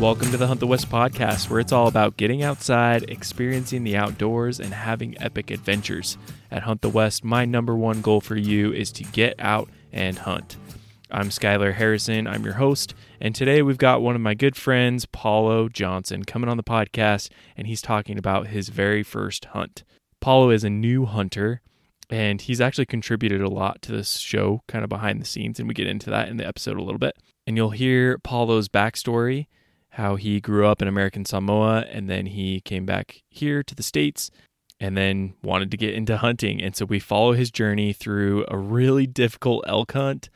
Welcome to the Hunt the West podcast, where it's all about getting outside, experiencing the outdoors, and having epic adventures. At Hunt the West, my number one goal for you is to get out and hunt. I'm Skylar Harrison, I'm your host, and today we've got one of my good friends, Paulo Johnson, coming on the podcast, and he's talking about his very first hunt. Paulo is a new hunter, and he's actually contributed a lot to this show, kind of behind the scenes, and we get into that in the episode a little bit. And you'll hear Paulo's backstory how he grew up in American Samoa and then he came back here to the States and then wanted to get into hunting. And so we follow his journey through a really difficult elk hunt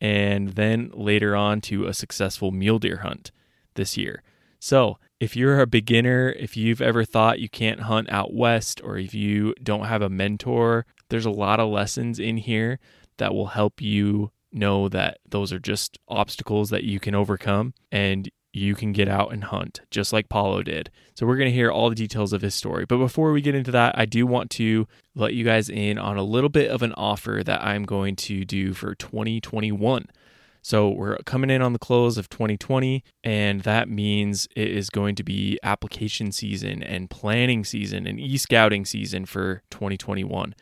and then later on to a successful mule deer hunt this year. So, if you're a beginner, if you've ever thought you can't hunt out west, or if you don't have a mentor, there's a lot of lessons in here that will help you know that those are just obstacles that you can overcome and you can get out and hunt, just like Paulo did. So, we're going to hear all the details of his story. But before we get into that, I do want to let you guys in on a little bit of an offer that I'm going to do for 2021. So, we're coming in on the close of 2020, and that means it is going to be application season and planning season and e scouting season for 2021.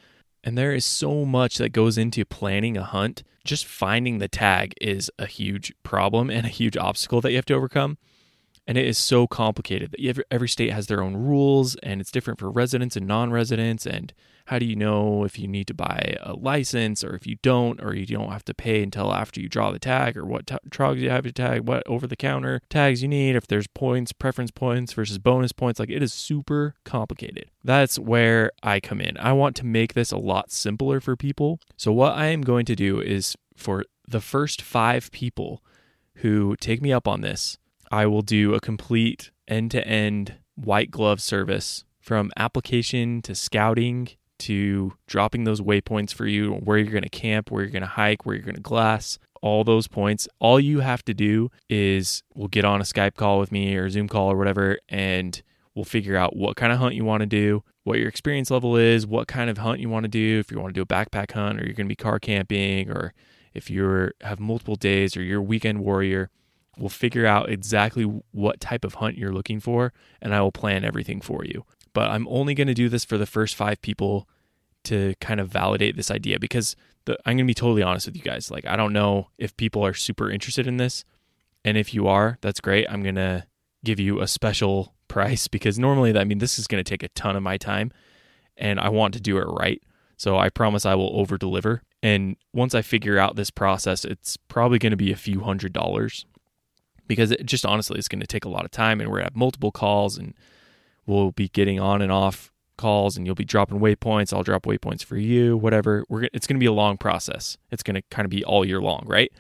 And there is so much that goes into planning a hunt. Just finding the tag is a huge problem and a huge obstacle that you have to overcome. And it is so complicated that every state has their own rules and it's different for residents and non residents. And how do you know if you need to buy a license or if you don't, or you don't have to pay until after you draw the tag, or what t- trogs you have to tag, what over the counter tags you need, if there's points, preference points versus bonus points? Like it is super complicated. That's where I come in. I want to make this a lot simpler for people. So, what I am going to do is for the first five people who take me up on this, I will do a complete end to end white glove service from application to scouting to dropping those waypoints for you, where you're going to camp, where you're going to hike, where you're going to glass, all those points. All you have to do is we'll get on a Skype call with me or Zoom call or whatever, and we'll figure out what kind of hunt you want to do, what your experience level is, what kind of hunt you want to do, if you want to do a backpack hunt or you're going to be car camping or if you have multiple days or you're a weekend warrior. We'll figure out exactly what type of hunt you're looking for, and I will plan everything for you but I'm only going to do this for the first five people to kind of validate this idea because the, I'm going to be totally honest with you guys. Like, I don't know if people are super interested in this. And if you are, that's great. I'm going to give you a special price because normally, I mean, this is going to take a ton of my time and I want to do it right. So I promise I will over deliver. And once I figure out this process, it's probably going to be a few hundred dollars because it just honestly is going to take a lot of time and we're have multiple calls and we'll be getting on and off calls and you'll be dropping waypoints. I'll drop waypoints for you, whatever. We're it's going to be a long process. It's going to kind of be all year long, right?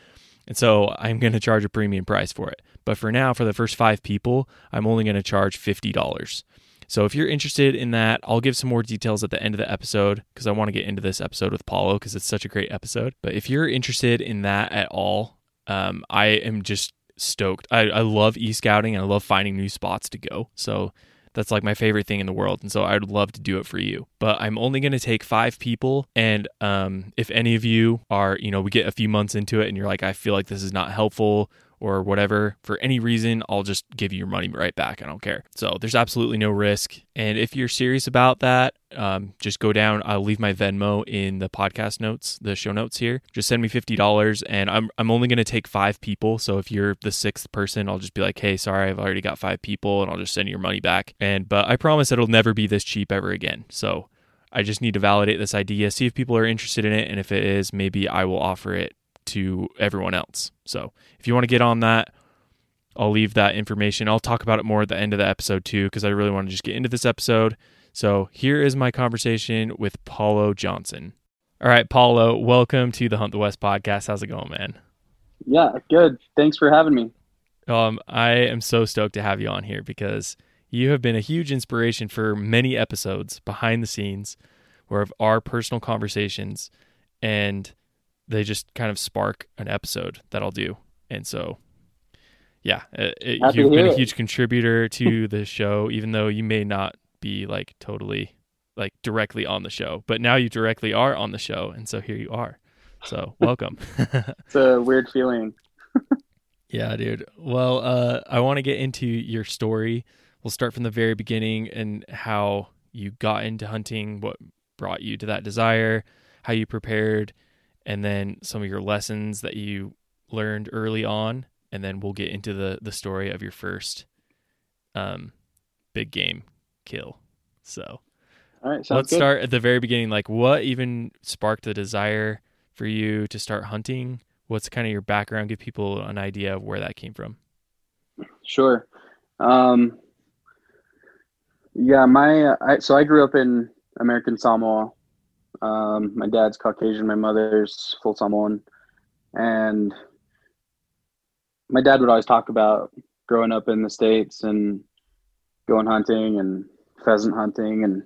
And so I'm going to charge a premium price for it. But for now, for the first five people, I'm only going to charge $50. So if you're interested in that, I'll give some more details at the end of the episode because I want to get into this episode with Paulo because it's such a great episode. But if you're interested in that at all, um, I am just stoked. I, I love e scouting and I love finding new spots to go. So that's like my favorite thing in the world. And so I would love to do it for you. But I'm only going to take five people. And um, if any of you are, you know, we get a few months into it and you're like, I feel like this is not helpful or whatever, for any reason, I'll just give you your money right back. I don't care. So there's absolutely no risk. And if you're serious about that, um, just go down. I'll leave my Venmo in the podcast notes, the show notes here. Just send me fifty dollars, and I'm I'm only gonna take five people. So if you're the sixth person, I'll just be like, hey, sorry, I've already got five people, and I'll just send your money back. And but I promise it'll never be this cheap ever again. So I just need to validate this idea, see if people are interested in it, and if it is, maybe I will offer it to everyone else. So if you want to get on that, I'll leave that information. I'll talk about it more at the end of the episode too, because I really want to just get into this episode. So here is my conversation with Paulo Johnson. All right, Paulo, welcome to the Hunt the West podcast. How's it going, man? Yeah, good. Thanks for having me. Um, I am so stoked to have you on here because you have been a huge inspiration for many episodes behind the scenes where of our personal conversations and they just kind of spark an episode that I'll do. And so, yeah, it, it, you've been a huge contributor to the show, even though you may not be like totally like directly on the show, but now you directly are on the show. And so here you are. So welcome. it's a weird feeling. Yeah, dude. Well, uh, I want to get into your story. We'll start from the very beginning and how you got into hunting, what brought you to that desire, how you prepared, and then some of your lessons that you learned early on, and then we'll get into the the story of your first um big game kill. So, All right, let's good. start at the very beginning. Like, what even sparked the desire for you to start hunting? What's kind of your background? Give people an idea of where that came from. Sure. Um, yeah, my uh, I, so I grew up in American Samoa. Um, my dad's Caucasian, my mother's full Samoan, and my dad would always talk about growing up in the states and going hunting and pheasant hunting and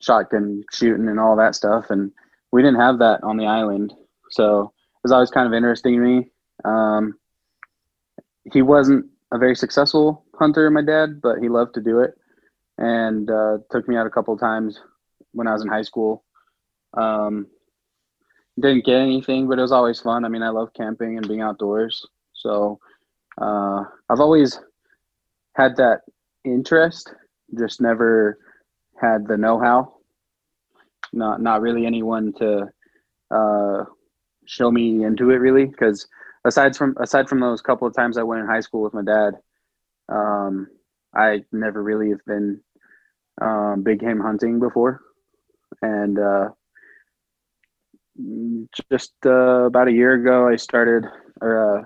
shotgun shooting and all that stuff. And we didn't have that on the island, so it was always kind of interesting to me. Um, he wasn't a very successful hunter, my dad, but he loved to do it, and uh, took me out a couple times when I was in high school. Um, didn't get anything, but it was always fun. I mean, I love camping and being outdoors, so uh, I've always had that interest, just never had the know-how. Not not really anyone to uh, show me into it, really, because aside from aside from those couple of times I went in high school with my dad, um, I never really have been um, big game hunting before, and uh, just uh, about a year ago, I started, or uh,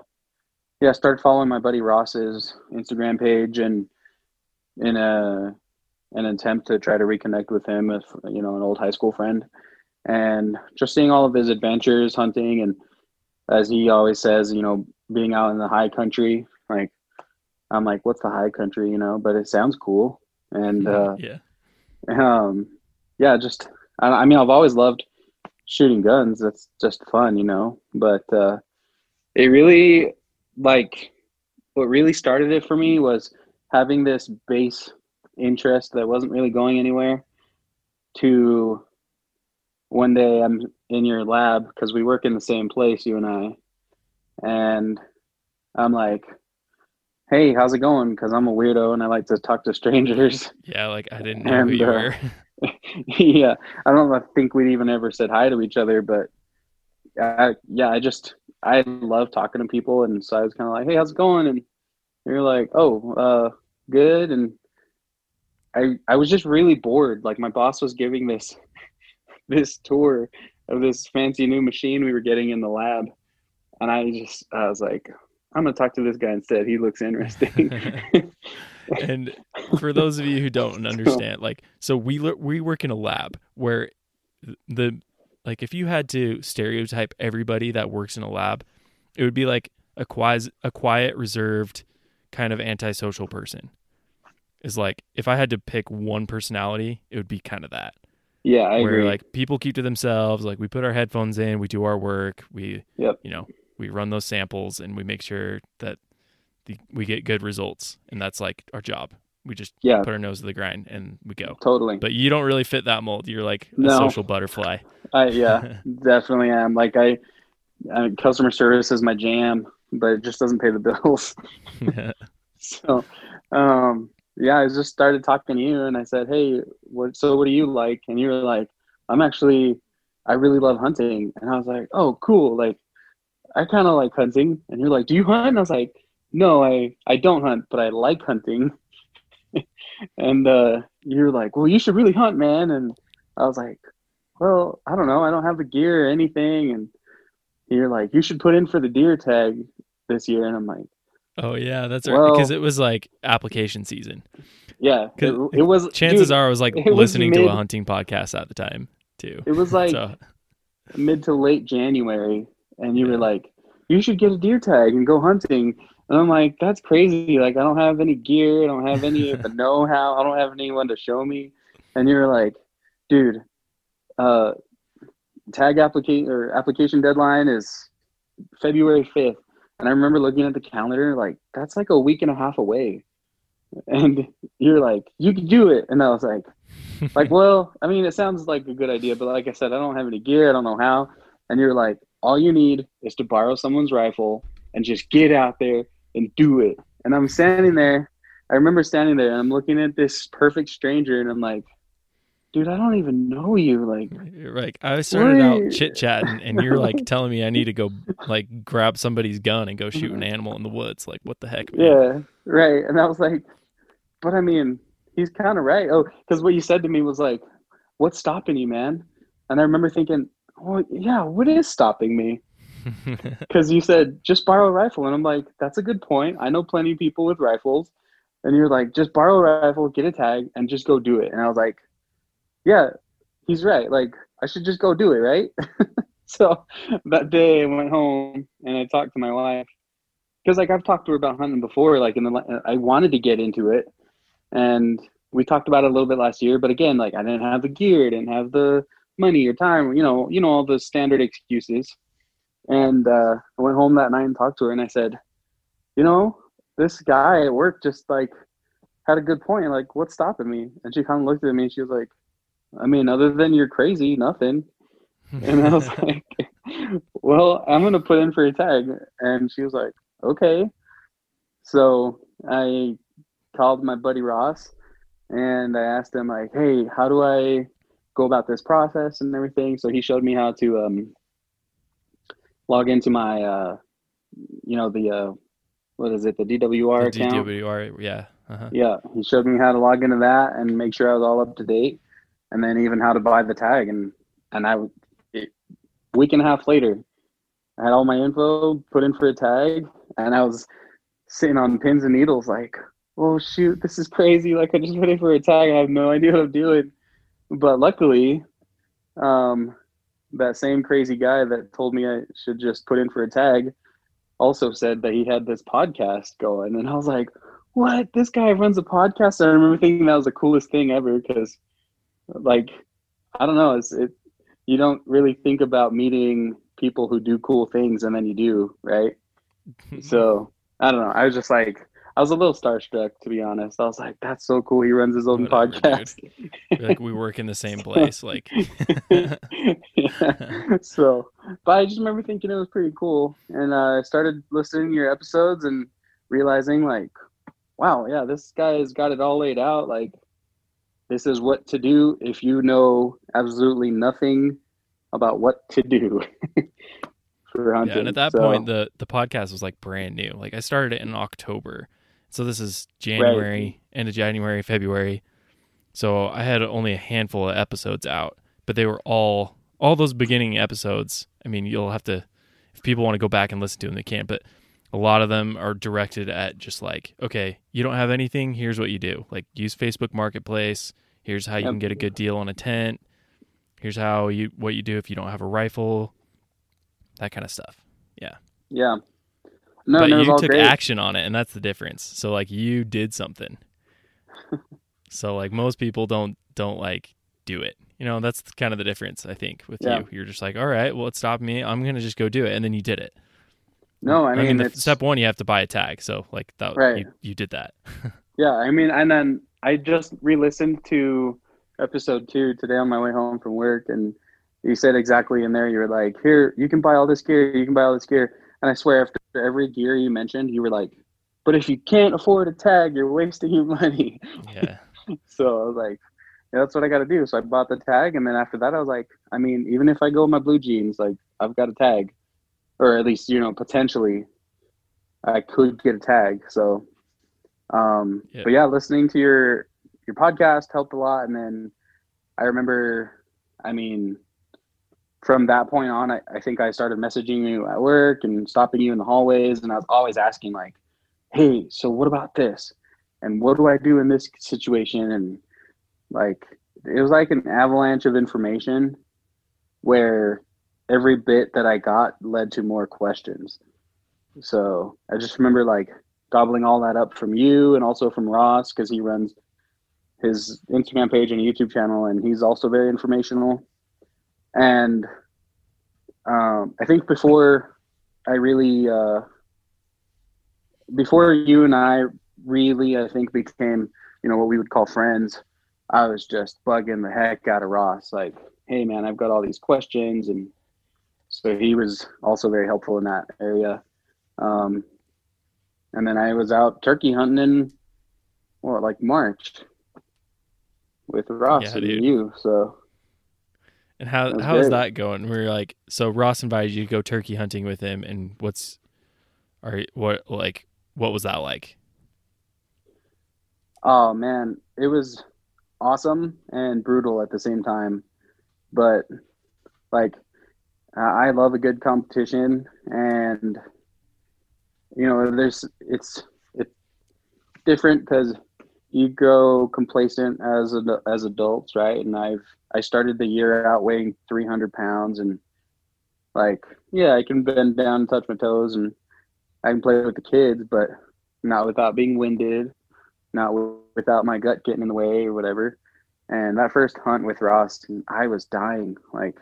yeah, I started following my buddy Ross's Instagram page, and in a an attempt to try to reconnect with him, with you know an old high school friend, and just seeing all of his adventures hunting, and as he always says, you know, being out in the high country, like I'm like, what's the high country, you know? But it sounds cool, and uh, yeah, um, yeah, just I, I mean, I've always loved shooting guns. That's just fun, you know. But uh, it really like what really started it for me was having this base interest that wasn't really going anywhere. To one day I'm in your lab because we work in the same place, you and I, and I'm like, "Hey, how's it going?" Because I'm a weirdo and I like to talk to strangers. yeah. Like I didn't know who you uh, were. yeah, I don't I think we'd even ever said hi to each other, but I, yeah, I just I love talking to people, and so I was kind of like, "Hey, how's it going?" And you're like, "Oh, uh, good." And I I was just really bored. Like my boss was giving this this tour of this fancy new machine we were getting in the lab, and I just I was like, "I'm gonna talk to this guy instead. He looks interesting." and for those of you who don't understand, like, so we we work in a lab where the like if you had to stereotype everybody that works in a lab, it would be like a quiet, a quiet, reserved, kind of antisocial person. Is like if I had to pick one personality, it would be kind of that. yeah, I where agree. like people keep to themselves, like we put our headphones in, we do our work, we Yep. you know, we run those samples and we make sure that the, we get good results and that's like our job. We just yeah, put our nose to the grind and we go. totally. But you don't really fit that mold. You're like a No. social butterfly. I yeah, definitely am. Like I, I, customer service is my jam, but it just doesn't pay the bills. So, um, yeah, I just started talking to you, and I said, "Hey, what? So, what do you like?" And you were like, "I'm actually, I really love hunting." And I was like, "Oh, cool! Like, I kind of like hunting." And you're like, "Do you hunt?" And I was like, "No, I, I don't hunt, but I like hunting." and uh, you're like, "Well, you should really hunt, man." And I was like, "Well, I don't know. I don't have the gear or anything." And you're like, "You should put in for the deer tag this year." And I'm like. oh yeah, that's right. Because it was like application season. Yeah, it, it was. Chances dude, are I was like it was listening to a hunting podcast at the time too. it was like so mid to late January, and you Yeah. were like, "You should get a deer tag and go hunting." And I'm like, "That's crazy! Like, I don't have any gear. I don't have any of the know-how. I don't have anyone to show me." And you're like, "Dude, uh, tag application or application deadline is February 5th." And I remember looking at the calendar, like, that's like a week and a half away. And you're like, "You can do it," and I was like. like, well, I mean, it sounds like a good idea, but like I said, I don't have any gear. I don't know how. And you're like, all you need is to borrow someone's rifle and just get out there and do it. And I'm standing there. I remember standing there and I'm looking at this perfect stranger and I'm like, dude, I don't even know you. Like, you're like I started out chit chatting, and you're like telling me I need to go like grab somebody's gun and go shoot an animal in the woods. Like, what the heck? Man? Yeah, right. And I was like, but I mean, he's kind of right. Oh, because what you said to me was like, what's stopping you, man? And I remember thinking, oh yeah, what is stopping me? Because you said just borrow a rifle, and I'm like, that's a good point. I know plenty of people with rifles, and you're like, just borrow a rifle, get a tag, and just go do it. And I was like, yeah, he's right. Like I should just go do it, right? so that day I went home and I talked to my wife because like I've talked to her about hunting before. Like in the I wanted to get into it, and we talked about it a little bit last year. But again, like I didn't have the gear, didn't have the money or time. You know, you know all the standard excuses. And uh, I went home that night and talked to her, and I said, you know, this guy at work just like had a good point. Like, what's stopping me? And she kind of looked at me and she was like, I mean, other than you're crazy, nothing. And I was like, well, I'm going to put in for a tag. And she was like, okay. So I called my buddy Ross and I asked him, like, hey, how do I go about this process and everything? So he showed me how to um, log into my, uh, you know, the, uh, what is it, the DWR the account? DWR, yeah. Uh-huh. Yeah, he showed me how to log into that and make sure I was all up to date and then even how to buy the tag. And and I, it, week and a half later, I had all my info put in for a tag, and I was sitting on pins and needles, like, oh shoot, this is crazy. Like I just put in for a tag, I have no idea what I'm doing. But luckily, um, that same crazy guy that told me I should just put in for a tag also said that he had this podcast going, and I was like, what? This guy runs a podcast. I remember thinking that was the coolest thing ever because like I don't know, it's it you don't really think about meeting people who do cool things and then you do, right? so I don't know. I was just like I was a little starstruck to be honest. I was like, that's so cool. He runs his own Whatever, podcast. like we work in the same place. Like yeah. so but I just remember thinking it was pretty cool. And uh, I started listening to your episodes and realizing like, wow, yeah, this guy has got it all laid out. Like this is what to do if you know absolutely nothing about what to do for hunting. Yeah, and at that so, point, the the podcast was like brand new. Like I started it in October, so this is January, right. end of January, February. So I had only a handful of episodes out, but they were all all those beginning episodes. I mean, you'll have to if people want to go back and listen to them, they can. But a lot of them are directed at just like, okay, you don't have anything. Here's what you do. Like use Facebook Marketplace. Here's how you can get a good deal on a tent. Here's how you what you do if you don't have a rifle. That kind of stuff. Yeah. Yeah. No, but no, you took action on it, and that's the difference. So like you did something. so like most people don't don't like do it. You know, that's kind of the difference I think with yeah. you. You're just like, all right, well, it stopped me. I'm gonna just go do it, and then you did it. No, I mean, I mean step one, you have to buy a tag. So like that, right. you, you did that. yeah, I mean, and then I just re-listened to episode two today on my way home from work, and you said exactly in there. You were like, "Here, you can buy all this gear. You can buy all this gear." And I swear, after every gear you mentioned, you were like, "But if you can't afford a tag, you're wasting your money." Yeah. so I was like, yeah, "That's what I got to do." So I bought the tag, and then after that, I was like, "I mean, even if I go in my blue jeans, like I've got a tag." or at least you know potentially I could get a tag. So, um, yeah. but yeah, listening to your your podcast helped a lot, and then I remember, I mean, from that point on, I, I think I started messaging you at work and stopping you in the hallways, and I was always asking like, "Hey, so what about this? And what do I do in this situation?" And like, it was like an avalanche of information where every bit that I got led to more questions. So I just remember like gobbling all that up from you and also from Ross because he runs his Instagram page and YouTube channel, and he's also very informational. And um, I think before I really, uh, before you and I really, I think became, you know, what we would call friends. I was just bugging the heck out of Ross, like, "Hey, man, I've got all these questions, and so he was also very helpful in that area. Um, and then I was out turkey hunting in what like March with Ross Yeah, and dude. you. So And how That's how is great. that going? We're like, so Ross invited you to go turkey hunting with him, and what's, are what like what was that like? Oh man, it was awesome and brutal at the same time. But like, I I love a good competition, and you know, there's it's it's different because you grow complacent as as adults, right? And I've I started the year out weighing 300 pounds, and like, yeah, I can bend down and touch my toes, and I can play with the kids, but not without being winded not w- without my gut getting in the way or whatever. And that first hunt with Ross, I was dying. Like,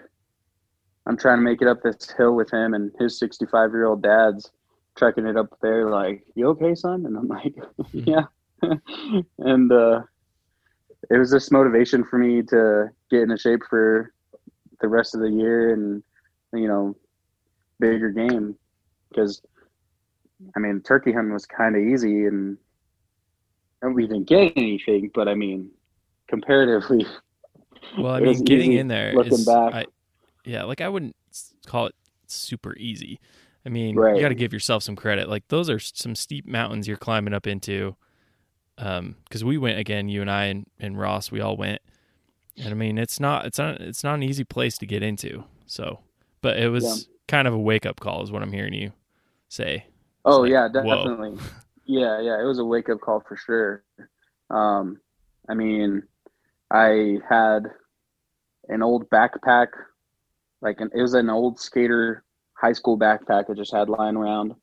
I'm trying to make it up this hill with him, and his 65 year old dad's trekking it up there. Like, you okay, son? And I'm like, yeah. and uh, it was just motivation for me to get into shape for the rest of the year and you know bigger game because I mean turkey hunting was kind of easy and and we didn't get anything, but I mean, comparatively, Well, I mean, getting in there looking is, back. I, yeah, like I wouldn't call it super easy. I mean, Right. you got to give yourself some credit. Like those are some steep mountains you're climbing up into. Um, because we went again, you and I and, and Ross, we all went, and I mean, it's not, it's not, it's not an easy place to get into. So, but it was Yeah. kind of a wake up call, is what I'm hearing you say. oh like, yeah, whoa. definitely, yeah, yeah, it was a wake up call for sure. Um, I mean, I had an old backpack, like an, it was an old skater high school backpack I just had lying around.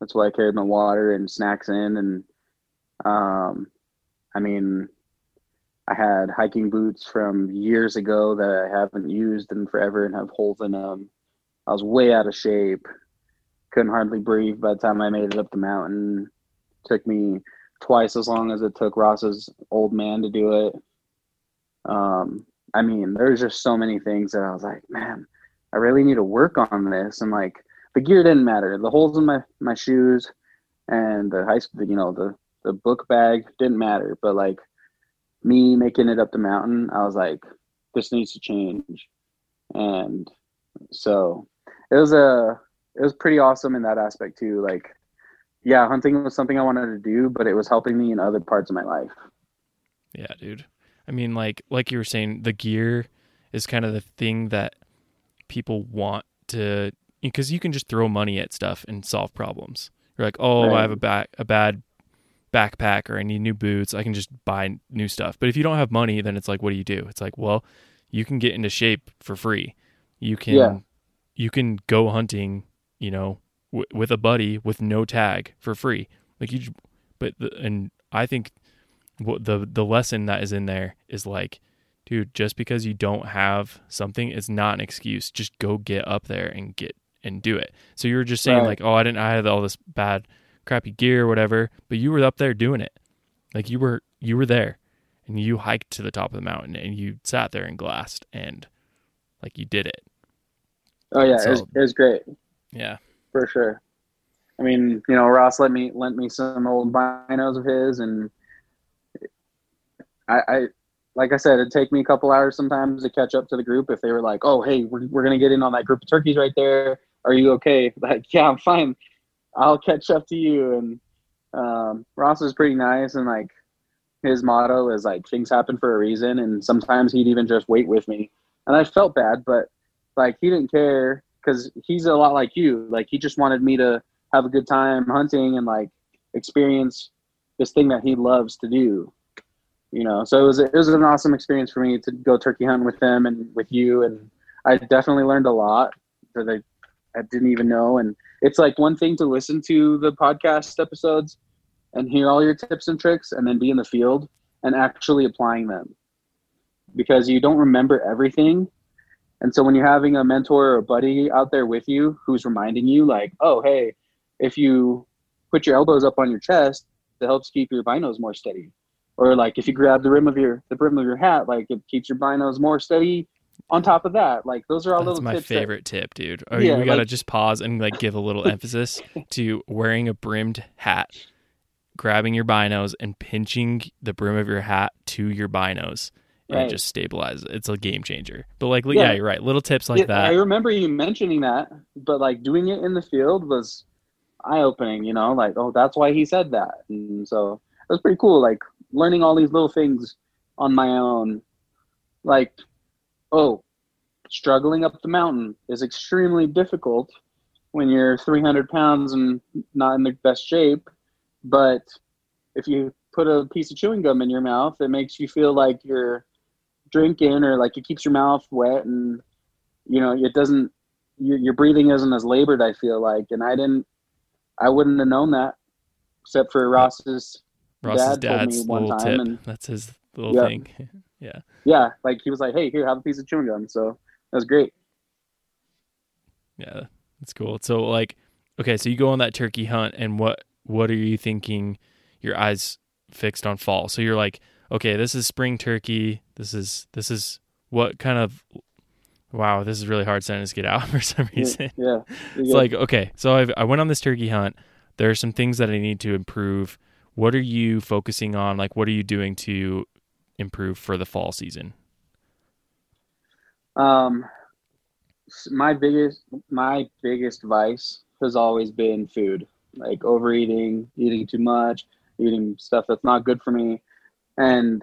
That's why I carried my water and snacks in, and um, I mean, I had hiking boots from years ago that I haven't used in forever and have holes in them. I was way out of shape. Couldn't hardly breathe by the time I made it up the mountain. Took me twice as long as it took Ross's old man to do it. Um, I mean, there's just so many things that I was like, man, I really need to work on this. And like, the gear didn't matter. The holes in my my shoes and the high school, you know, the the book bag didn't matter. But like, me making it up the mountain, I was like, this needs to change. And so it was a it was pretty awesome in that aspect too. Like, yeah, hunting was something I wanted to do, but it was helping me in other parts of my life. Yeah, dude. I mean, like like you were saying, the gear is kind of the thing that people want to because you can just throw money at stuff and solve problems. You're like, oh, Right. I have a back a bad backpack or I need new boots. I can just buy new stuff. But if you don't have money, then it's like, what do you do? It's like, well, you can get into shape for free. You can Yeah. you can go hunting, you know, w- with a buddy with no tag for free. Like you, but the, and I think what the the lesson that is in there is like, dude, just because you don't have something is not an excuse. Just go get up there and get and do it. So you were just saying Right. like, oh, I didn't, I had all this bad, crappy gear or whatever, but you were up there doing it. Like you were you were there, and you hiked to the top of the mountain and you sat there and glassed and like you did it. Oh yeah, it was, it was great Yeah. for sure. I mean, you know, Ross let me lent me some old binos of his, and I, I like I said, it'd take me a couple hours sometimes to catch up to the group if they were like, "Oh, hey, we're we're gonna get in on that group of turkeys right there. Are you okay?" Like, yeah, I'm fine. I'll catch up to you. And um, Ross is pretty nice, and like his motto is like things happen for a reason, and sometimes he'd even just wait with me, and I felt bad, but like he didn't care because he's a lot like you. Like he just wanted me to have a good time hunting and like experience this thing that he loves to do. You know, so it was it was an awesome experience for me to go turkey hunting with him and with you, and I definitely learned a lot that I, I didn't even know. And it's like one thing to listen to the podcast episodes and hear all your tips and tricks, and then be in the field and actually applying them because you don't remember everything. And so when you're having a mentor or a buddy out there with you who's reminding you, like, oh, hey, if you put your elbows up on your chest, it helps keep your binos more steady. Or like if you grab the rim of your the brim of your hat, like it keeps your binos more steady on top of that, like those are all That's little my tips. that- favorite tip, dude. Oh, Yeah, we gotta like- just pause and like give a little emphasis to wearing a brimmed hat, grabbing your binos and pinching the brim of your hat to your binos, and it Right. just stabilizes. It's a game changer. But like, yeah, Yeah. you're right. Little tips like Yeah, that. I remember you mentioning that, but like doing it in the field was eye opening, you know, like, oh, that's why he said that. And so it was pretty cool, like learning all these little things on my own. Like, oh, struggling up the mountain is extremely difficult when you're 300 pounds and not in the best shape. But if you put a piece of chewing gum in your mouth, it makes you feel like you're drinking or like it keeps your mouth wet and you know it doesn't your, your breathing isn't as labored i feel like and i didn't i wouldn't have known that except for ross's Ross's dad told me dad's one little time tip. and- That's his little Yeah. thing. yeah. yeah like he was like hey here have a piece of chewing gum so that was great Yeah, that's cool. So like, okay, so you go on that turkey hunt, and what what are you thinking? Your eyes fixed on fall. So you're like, okay, this is spring turkey. This is this is what kind of wow, this is really hard sentence to get out for some yeah, reason. yeah It's like okay, so I've, I went on this turkey hunt. There are some things that I need to improve. What are you focusing on? Like, what are you doing to improve for the fall season? um my biggest my biggest vice has always been food like overeating eating too much eating stuff that's not good for me. And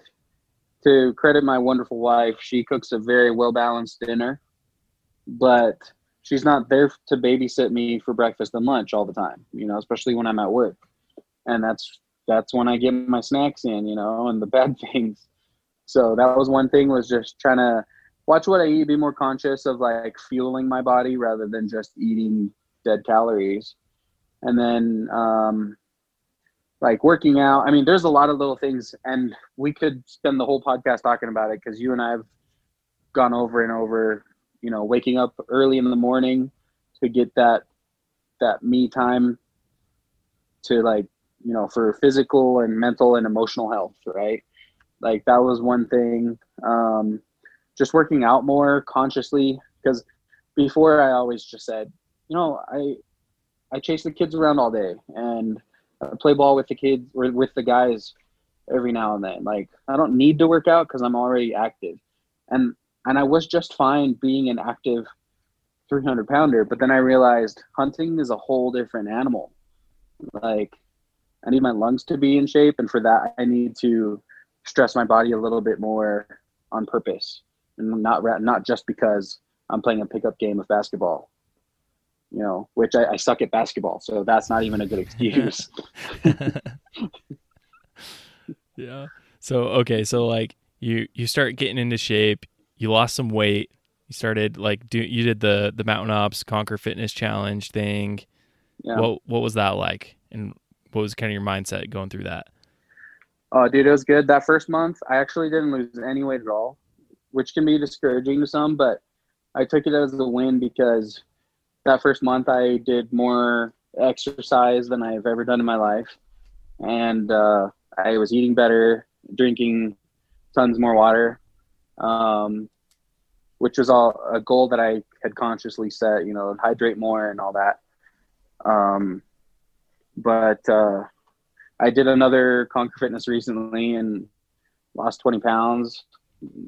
to credit my wonderful wife she cooks a very well balanced dinner but she's not there to babysit me for breakfast and lunch all the time you know especially when i'm at work. And that's that's when i get my snacks in you know and the bad things so that was one thing was just trying to watch what I eat, be more conscious of like fueling my body rather than just eating dead calories. And then um like working out. I mean, there's a lot of little things and we could spend the whole podcast talking about it because you and I have gone over and over, you know, waking up early in the morning to get that that me time to like, you know, for physical and mental and emotional health, right? Like that was one thing. Um just working out more consciously because before I always just said, you know, I I chase the kids around all day and I play ball with the kids or with the guys every now and then. Like I don't need to work out because I'm already active, and and I was just fine being an active 300 pounder. But then I realized hunting is a whole different animal. Like I need my lungs to be in shape, and for that I need to stress my body a little bit more on purpose and not ra- not just because I'm playing a pickup game of basketball. You know, which I, I suck at basketball, so that's not even a good excuse. yeah. So okay, so like you you start getting into shape, you lost some weight, you started like do you did the the mountain ops conquer fitness challenge thing. Yeah. What what was that like? And what was kind of your mindset going through that? Oh, dude, it was good. That first month, I actually didn't lose any weight at all, which can be discouraging to some, but I took it as a win because that first month I did more exercise than I've ever done in my life. And uh, I was eating better, drinking tons more water, um, which was all a goal that I had consciously set, you know, hydrate more and all that. Um, but uh, I did another Conquer Fitness recently and lost 20 pounds,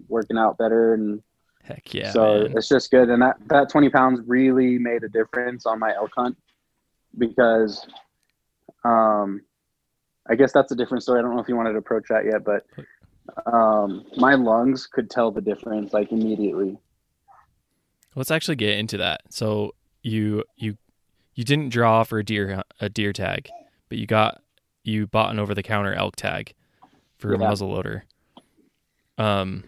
working out better. And Heck yeah. so man. it's just good. And that, that 20 pounds really made a difference on my elk hunt because um, I guess that's a different story. I don't know if you wanted to approach that yet, but um, my lungs could tell the difference like immediately. Let's actually get into that. So you you you didn't draw for a deer a deer tag, but you got you bought an over the counter elk tag for a Yeah. muzzle loader. Um,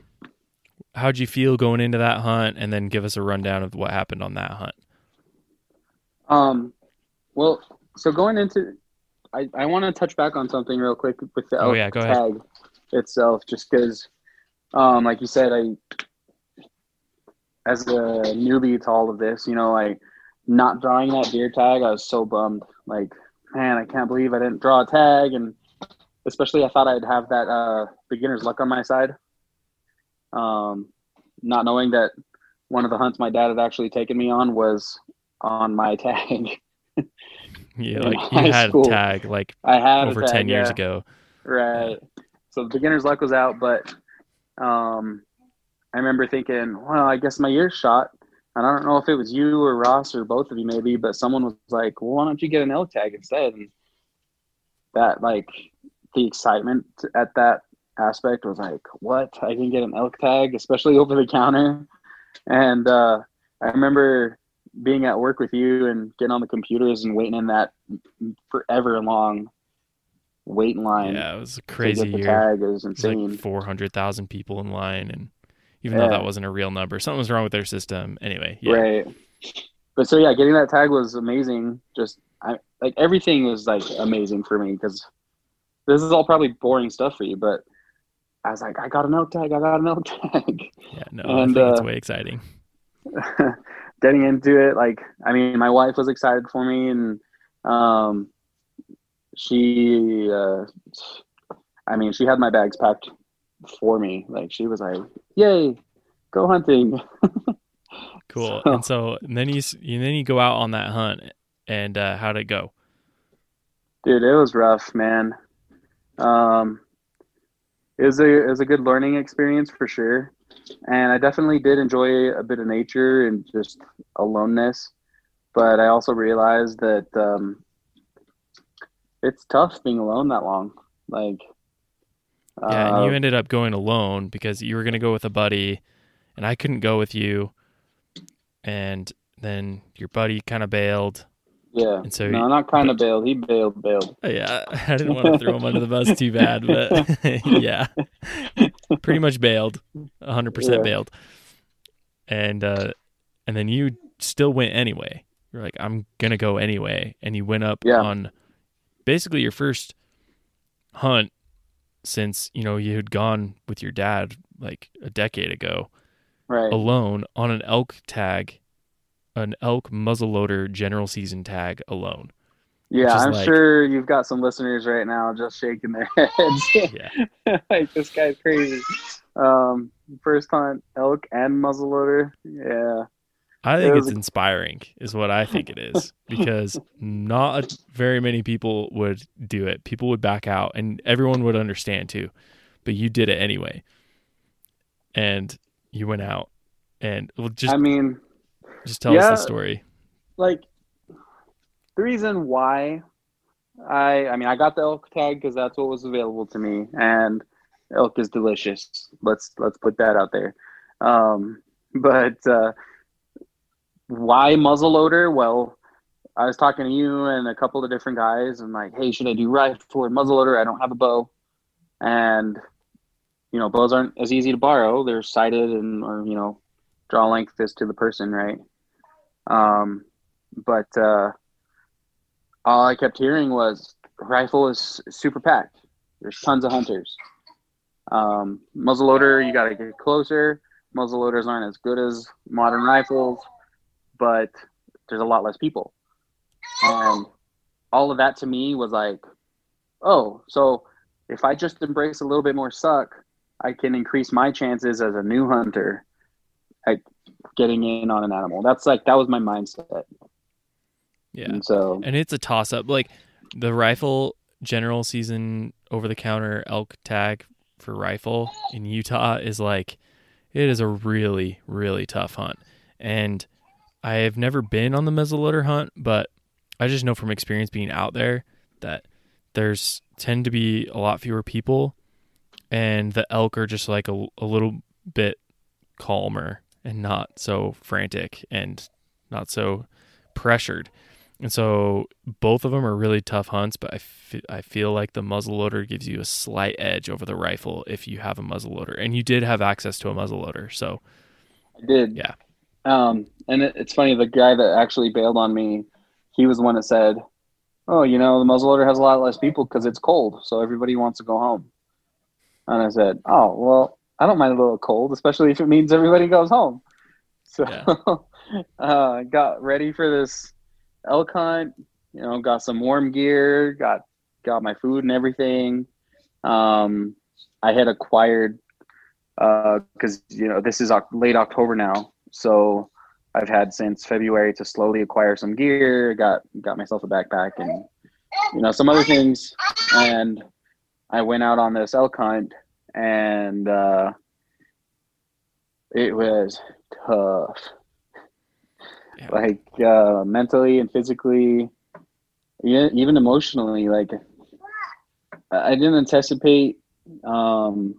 how'd you feel going into that hunt, and then give us a rundown of what happened on that hunt? Um, well, so going into, I, I want to touch back on something real quick with the Oh, elk yeah, go ahead. tag itself, just because, um, like you said, I, as a newbie to all of this, you know, like not drawing that deer tag, I was so bummed. Like, man, I can't believe I didn't draw a tag, and especially I thought I'd have that uh, beginner's luck on my side. Um, not knowing that one of the hunts my dad had actually taken me on was on my tag. Yeah, like you had school. a tag like I had over tag, ten years yeah. ago. Right. So the beginner's luck was out, but um, I remember thinking, well, I guess my year's shot. And I don't know if it was you or Ross or both of you maybe, but someone was like, well, why don't you get an elk tag instead? And that like the excitement at that aspect was like, what? I can get an elk tag, especially over the counter. And uh, I remember being at work with you and getting on the computers and waiting in that forever long waiting line Yeah, it was a crazy get the year. tag. It was It was insane. like four hundred thousand people in line, and even though that wasn't a real number, something was wrong with their system. Anyway, yeah, Right. But so yeah, getting that tag was amazing. Just I like everything was like amazing for me because this is all probably boring stuff for you, but I was like, I got an elk tag. I got an elk tag. yeah, no, I And, think it's uh, way exciting. getting into it, like I mean, my wife was excited for me, and um, she, uh, I mean, she had my bags packed for me. Like she was like, "Yay, go hunting!" Cool. so- And so and then you and then you go out on that hunt, and uh, how'd it go? Dude, it was rough, man. Um, it was a it was a good learning experience for sure, and I definitely did enjoy a bit of nature and just aloneness. But I also realized that um, it's tough being alone that long. Like, Yeah, and you uh, ended up going alone because you were going to go with a buddy, and I couldn't go with you. And then your buddy kind of bailed. yeah. and so no, not kind of bailed. He bailed, bailed. Uh, Yeah, I didn't want to throw him under the bus too bad, but yeah, pretty much bailed, hundred Yeah. percent bailed. And uh, and then you still went anyway. You're like, I'm gonna go anyway, and you went up Yeah. on basically your first hunt since you know you had gone with your dad like a decade ago Right. alone on an elk tag, an elk muzzleloader general season tag alone. Yeah, I'm like- sure you've got some listeners right now just shaking their heads. Yeah. like this guy's crazy. Um, first hunt elk and muzzleloader. Yeah, I think it's inspiring, is what I think it is, because not very many people would do it. People would back out, and everyone would understand too. But you did it anyway, and you went out, and well, just I mean, just tell us the story. like the reason why I, I mean, I got the elk tag because that's what was available to me, and elk is delicious. Let's let's put that out there. Um, but uh, why muzzleloader? Well, I was talking to you and a couple of different guys, and like, hey, should I do rifle or muzzleloader? I don't have a bow, and you know, bows aren't as easy to borrow. They're sighted and or you know, draw length is to the person, right? Um, but uh, all I kept hearing was rifle is super packed. There's tons of hunters. Um, muzzleloader, you got to get closer. Muzzleloaders aren't as good as modern rifles, but there's a lot less people. And all of that to me was like, oh, so if I just embrace a little bit more suck, I can increase my chances as a new hunter at getting in on an animal. That's like that was my mindset. Yeah, And so and it's a toss up. Like the rifle general season over the counter elk tag for rifle in Utah is like it is a really really tough hunt. And I have never been on the muzzleloader hunt, but I just know from experience being out there that there's tend to be a lot fewer people and the elk are just like a, a little bit calmer and not so frantic and not so pressured. And so both of them are really tough hunts, but I I feel like the muzzleloader gives you a slight edge over the rifle if you have a muzzleloader. And you did have access to a muzzleloader. So, I did. Yeah. Um, and it, it's funny, the guy that actually bailed on me, he was the one that said, "Oh, you know, the muzzleloader has a lot less people because it's cold, so everybody wants to go home." And I said, "Oh, well, I don't mind a little cold, especially if it means everybody goes home." So, uh, got ready for this elk hunt. You know, got some warm gear, got got my food and everything. Um, I had acquired because you know this is late October now, so I've had since February to slowly acquire some gear. Got got myself a backpack and you know some other things, and I went out on this elk hunt, and uh, it was tough. Yeah. Like uh, mentally and physically, even emotionally. Like I didn't anticipate um,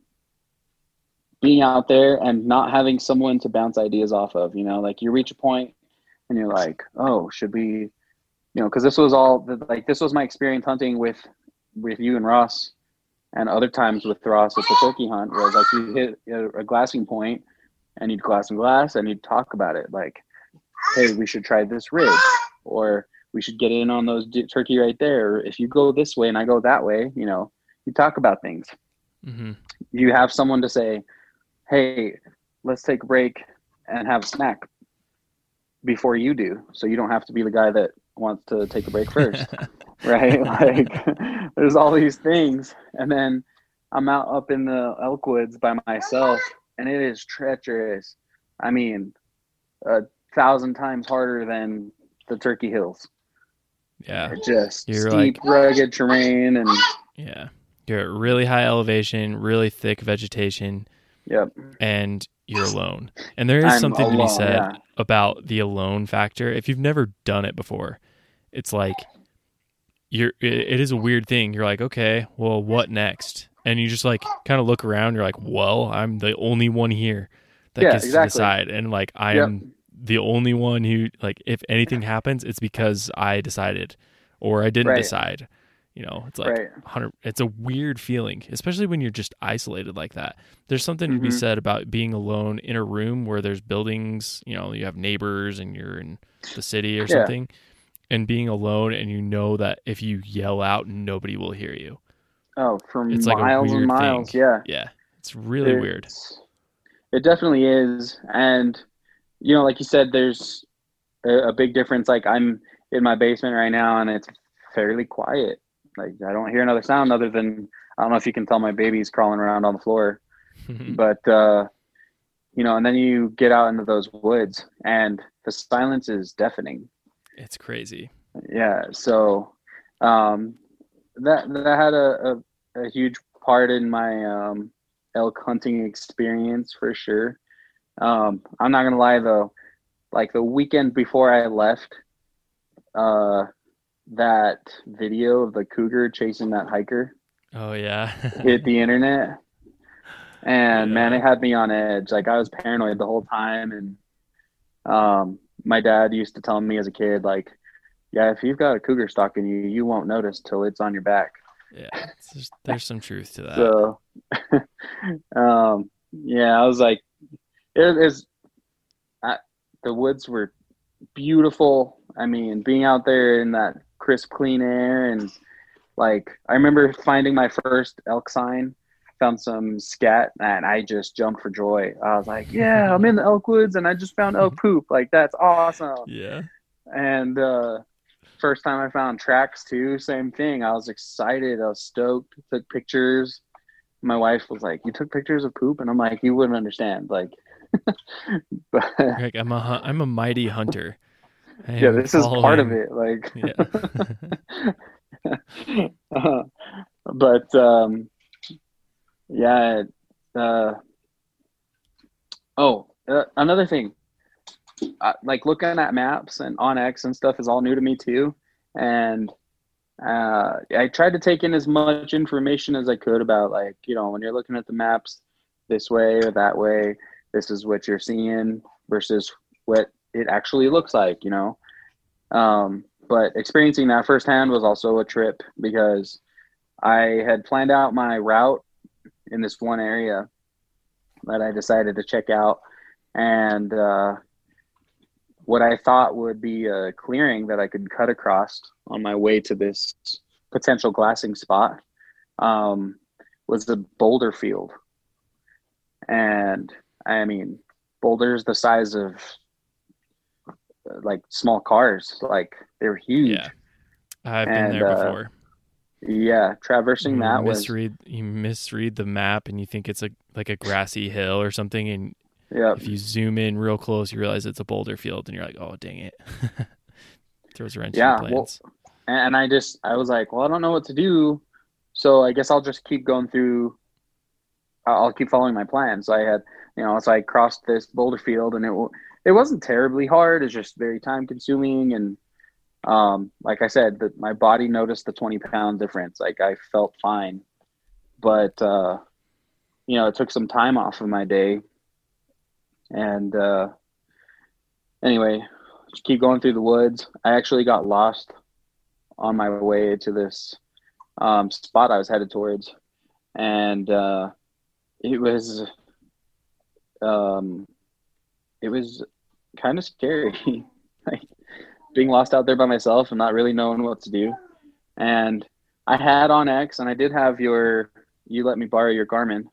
being out there and not having someone to bounce ideas off of. You know, like you reach a point and you're like, oh, should we, you know, because this was all like this was my experience hunting with with you and Ross, and other times with Ross at the turkey hunt, where like you hit a, a glassing point and you'd glass and glass and you'd talk about it, like, hey, we should try this ridge, or we should get in on those turkey right there. If you go this way and I go that way, you know, you talk about things. Mm-hmm. You have someone to say, hey, let's take a break and have a snack before you do. So you don't have to be the guy that wants to take a break first. right? Like there's all these things. And then I'm out up in the elk woods by myself and it is treacherous. I mean, a thousand times harder than the Turkey Hills. Yeah. just You're steep, like, rugged terrain and yeah. You're at really high elevation, really thick vegetation. Yep. And you're alone. And there is I'm something alone, to be said yeah. about the alone factor. If you've never done it before, it's like you're it is a weird thing. You're like, "Okay, well, what next?" And you just like kind of look around, you're like, "Well, I'm the only one here that yeah, gets exactly. to decide." And like I yep. am the only one who like if anything happens, it's because I decided or I didn't right. decide you know, it's like right. 100 it's a weird feeling, especially when you're just isolated like that. There's something mm-hmm. to be mm-hmm. said about being alone in a room where there's buildings, you know, you have neighbors and you're in the city or yeah. something and being alone and you know that if you yell out nobody will hear you. Oh, for it's miles like and miles, thing. yeah. Yeah. It's really it's, weird. It definitely is and you know, like you said there's a, a big difference like I'm in my basement right now and it's fairly quiet like I don't hear another sound other than I don't know if you can tell my baby's crawling around on the floor. but uh you know, and then you get out into those woods and the silence is deafening. It's crazy. Yeah. So um that that had a, a, a huge part in my um elk hunting experience for sure. Um, I'm not gonna lie though, like the weekend before I left, uh, that video of the cougar chasing that hiker. Oh yeah. hit the internet. And yeah. man, it had me on edge. Like I was paranoid the whole time and um my dad used to tell me as a kid like yeah, if you've got a cougar stalking you, you won't notice till it's on your back. Yeah, just, there's some truth to that. So, um, yeah, I was like, it is. The woods were beautiful. I mean, being out there in that crisp, clean air. And like, I remember finding my first elk sign, found some scat, and I just jumped for joy. I was like, yeah, I'm in the elk woods and I just found elk poop. Like, that's awesome. Yeah. And, uh, first time I found tracks too, same thing. I was excited. I was stoked. Took pictures. My wife was like, "You took pictures of poop," and I'm like, "You wouldn't understand." Like, but like I'm a I'm a mighty hunter yeah, this is part of it. Like, yeah. uh, but um, yeah. Uh, oh, uh, another thing. Uh, like looking at maps and onX and stuff is all new to me too, and uh, I tried to take in as much information as I could about like you know when you're looking at the maps this way or that way, this is what you're seeing versus what it actually looks like, you know. Um, but experiencing that firsthand was also a trip because I had planned out my route in this one area that I decided to check out, and uh, what I thought would be a clearing that I could cut across on my way to this potential glassing spot um, was the boulder field, and I mean boulders the size of like small cars. Like they're huge. Yeah, I've and, been there uh, before. Yeah, traversing you that misread was... you misread the map and you think it's a like a grassy hill or something, and Yeah. if you zoom in real close, you realize it's a boulder field, and you're like, "Oh, dang it!" Throws a wrench Yeah, in your well, and I just I was like, well, I don't know what to do, so I guess I'll just keep going through. I'll keep following my plan. So I had, you know, so I crossed this boulder field, and it it wasn't terribly hard. It's just very time consuming, and um, like I said, that my body noticed the twenty pound difference. Like I felt fine, but uh, you know, it took some time off of my day, and uh, anyway, just keep going through the woods. I actually got lost on my way to this um, spot I was headed towards, and uh, it was um, it was kind of scary, like being lost out there by myself and not really knowing what to do. And I had onX, and I did have your you let me borrow your Garmin,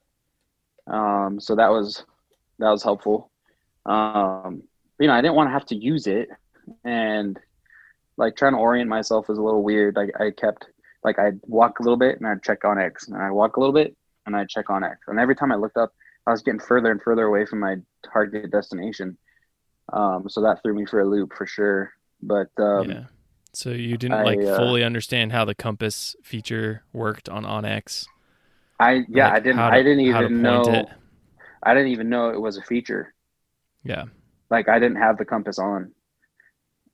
um, so that was that was helpful. Um, you know, I didn't want to have to use it, and like trying to orient myself was a little weird. Like I kept like I'd walk a little bit and I'd check onX, and I'd walk a little bit and I'd check onX, and every time I looked up, I was getting further and further away from my target destination. Um, so that threw me for a loop for sure. But um, yeah. So you didn't I, like uh, fully understand how the compass feature worked on OnX. I yeah like I didn't to- I didn't even know it. I didn't even know it was a feature. Yeah. Like I didn't have the compass on.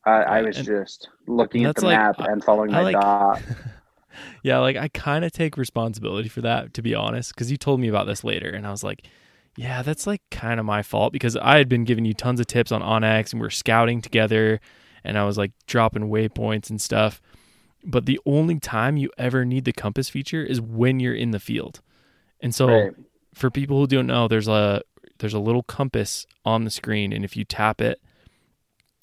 I, I was and- just looking at the like- map I- and following my like- dot. yeah, like I kind of take responsibility for that, to be honest, because you told me about this later, and I was like, yeah, that's like kind of my fault because I had been giving you tons of tips on OnX and we are scouting together, and I was like dropping waypoints and stuff. But the only time you ever need the compass feature is when you're in the field. And so Right. for people who don't know, there's a there's a little compass on the screen, and if you tap it,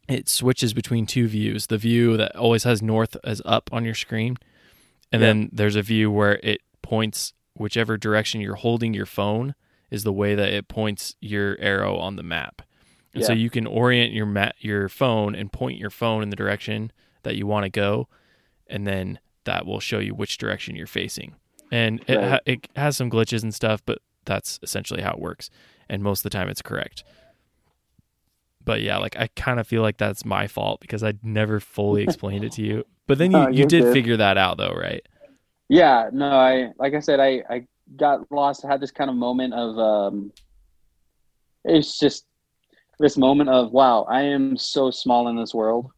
it switches between two views. The view that always has north as up on your screen, and Yeah. then there's a view where it points whichever direction you're holding your phone is the way that it points your arrow on the map. And so you can orient your your phone and point your phone in the direction that you want to go, and then that will show you which direction you're facing. And it, ha- it has some glitches and stuff, but that's essentially how it works. And most of the time, it's correct. But yeah, like I kind of feel like that's my fault because I never fully explained it to you. But then you, No, you you're did figure that out though, right? Yeah, no, I like I said, I I got lost. I had this kind of moment of um, it's just this moment of wow, I am so small in this world,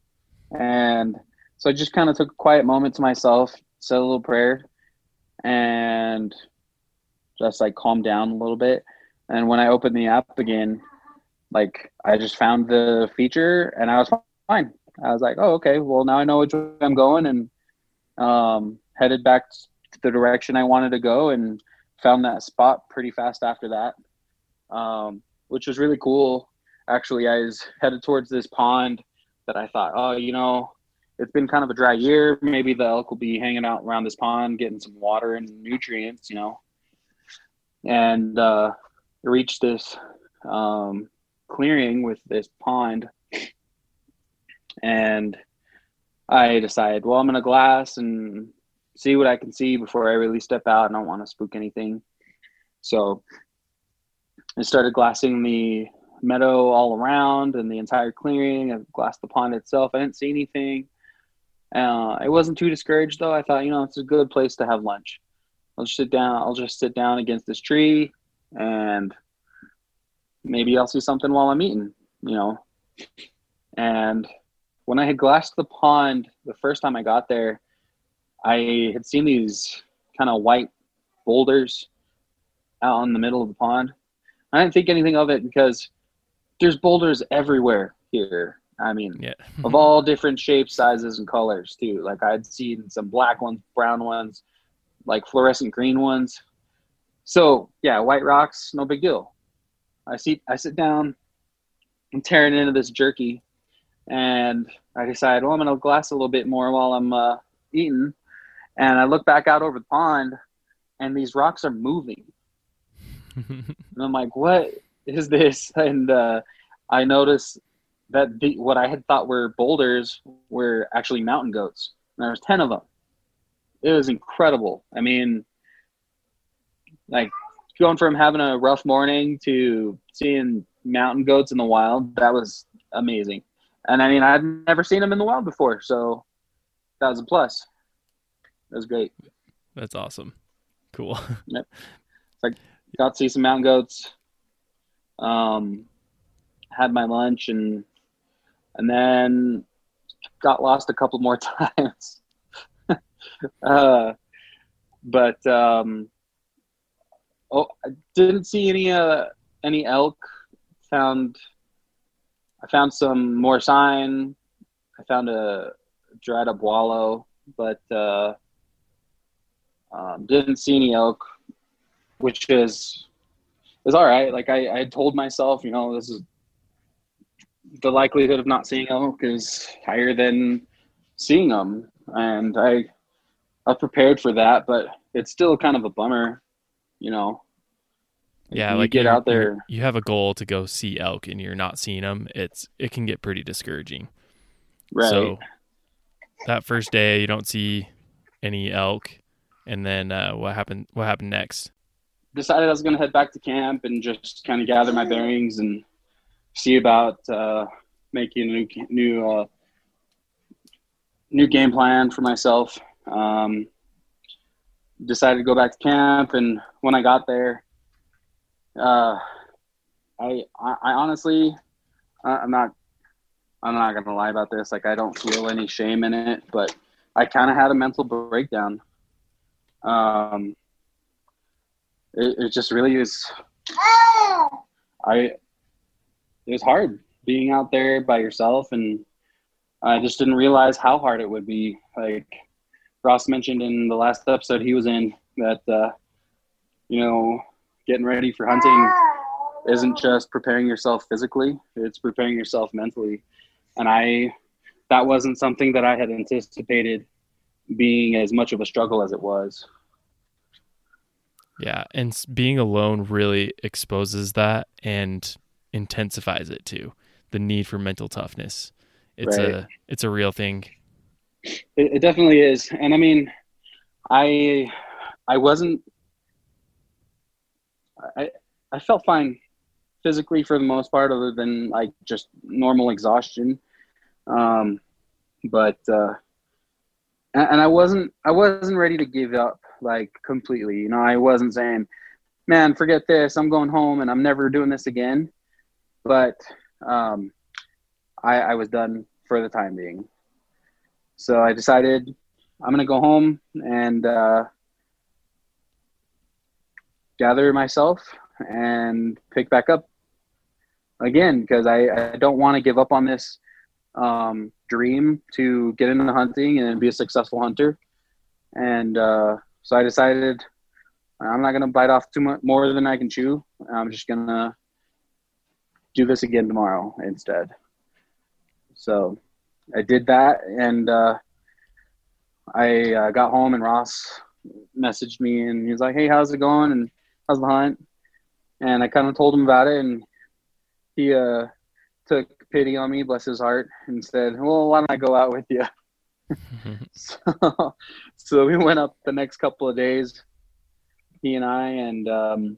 and so I just kind of took a quiet moment to myself, said a little prayer, and just like calmed down a little bit. And when I opened the app again, like I just found the feature, and I was fine. I was like, oh, okay, well now I know which way I'm going, and um, headed back to the direction I wanted to go and found that spot pretty fast after that, um, which was really cool. Actually, I was headed towards this pond that I thought, oh, you know, it's been kind of a dry year. Maybe the elk will be hanging out around this pond, getting some water and nutrients, you know. And uh, reached this um, clearing with this pond, and I decided, well, I'm gonna glass and see what I can see before I really step out. I don't want to spook anything. So I started glassing the meadow all around and the entire clearing. I glassed the pond itself. I didn't see anything. Uh, I wasn't too discouraged though. I thought, you know, it's a good place to have lunch. I'll just sit down. I'll just sit down against this tree and maybe I'll see something while I'm eating, you know. And when I had glassed the pond the first time I got there, I had seen these kind of white boulders out in the middle of the pond. I didn't think anything of it because there's boulders everywhere here. I mean, Yeah. of all different shapes, sizes, and colors too. Like I'd seen some black ones, brown ones, like fluorescent green ones. So yeah, white rocks, no big deal. I see. I sit down. I'm tearing into this jerky, and I decide, well, I'm gonna glass a little bit more while I'm uh, eating. And I look back out over the pond, and these rocks are moving. And I'm like, what is this? And uh, I notice that the, what I had thought were boulders were actually mountain goats. And there was 10 of them. It was incredible. I mean, like going from having a rough morning to seeing mountain goats in the wild. That was amazing. And I mean, I'd never seen them in the wild before, so that was a plus. That was great. That's awesome. Cool. Yep. Like got to see some mountain goats. Um, had my lunch and and then got lost a couple more times. uh, but um, oh, I didn't see any uh, any elk. Found I found some more sign. I found a dried up wallow, but uh, um, didn't see any elk, which is is all right. Like I, I told myself, you know, this is the likelihood of not seeing elk is higher than seeing them, and I I prepared for that, but it's still kind of a bummer, you know. Yeah, you like get out there. You have a goal to go see elk, and you're not seeing them. It's it can get pretty discouraging. Right. So that first day, you don't see any elk, and then uh, what happened? What happened next? decided I was going to head back to camp and just kind of gather my bearings and see about uh, making a new new uh, new game plan for myself. Um, decided to go back to camp, and when I got there, uh, I, I I honestly I'm not I'm not gonna lie about this. Like I don't feel any shame in it, but I kind of had a mental breakdown. Um, it, it just really is i it was hard being out there by yourself and i just didn't realize how hard it would be. Like ross mentioned in the last episode he was in that uh, you know getting ready for hunting isn't just preparing yourself physically it's preparing yourself mentally. And i that wasn't something that i had anticipated being as much of a struggle as it was Yeah, and being alone really exposes that and intensifies it too. The need for mental toughness. It's Right. a it's a real thing. It, it definitely is, and I mean, I I wasn't. I I felt fine physically for the most part, other than like just normal exhaustion. Um, but uh, and, and I wasn't I wasn't ready to give up like completely. You know, I wasn't saying, "Man, forget this. I'm going home and I'm never doing this again." But um, I, I was done for the time being. So I decided I'm gonna go home and uh, gather myself and pick back up again because I, I don't want to give up on this um, dream to get into hunting and be a successful hunter. And uh, so I decided I'm not gonna bite off too much more than I can chew. I'm just gonna do this again tomorrow instead. So I did that, and uh, I uh, got home, and Ross messaged me, and he was like, "Hey, how's it going? And how's the hunt?" And I kind of told him about it, and he uh, took pity on me, bless his heart, and said, "Well, why don't I go out with you?" so, so we went up the next couple of days, he and I, and um,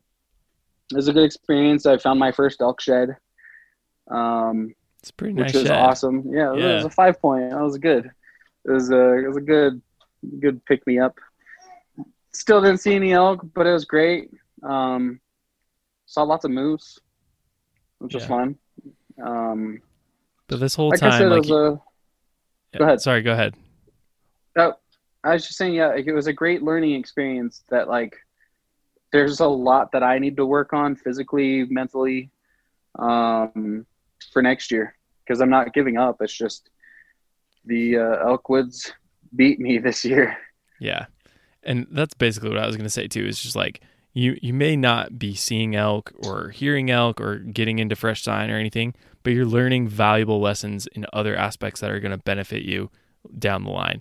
it was a good experience. I found my first elk shed. Um, It's pretty which nice was shed. awesome. Yeah, it Yeah. was a five point. That was good. It was a it was a good good pick me up. Still didn't see any elk, but it was great. Um, saw lots of moose, which was fun. Um, But this whole like I time, said, like was a. yeah, go ahead. Sorry, go ahead. Oh, I was just saying, yeah, like, it was a great learning experience. That like, there's a lot that I need to work on physically, mentally, um, for next year because I'm not giving up. It's just the uh, Elkwoods beat me this year. Yeah. And that's basically what I was going to say too. Is just like you you may not be seeing elk or hearing elk or getting into fresh sign or anything, but you're learning valuable lessons in other aspects that are going to benefit you down the line.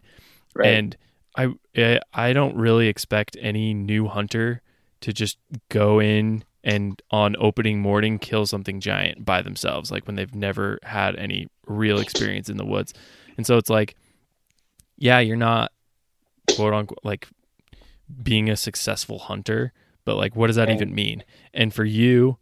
And I eh, I don't really expect any new hunter to just go in and on opening morning kill something giant by themselves like when they've never had any real experience in the woods. And so it's like yeah, you're not quote unquote like being a successful hunter, but like what does that even mean? And for you,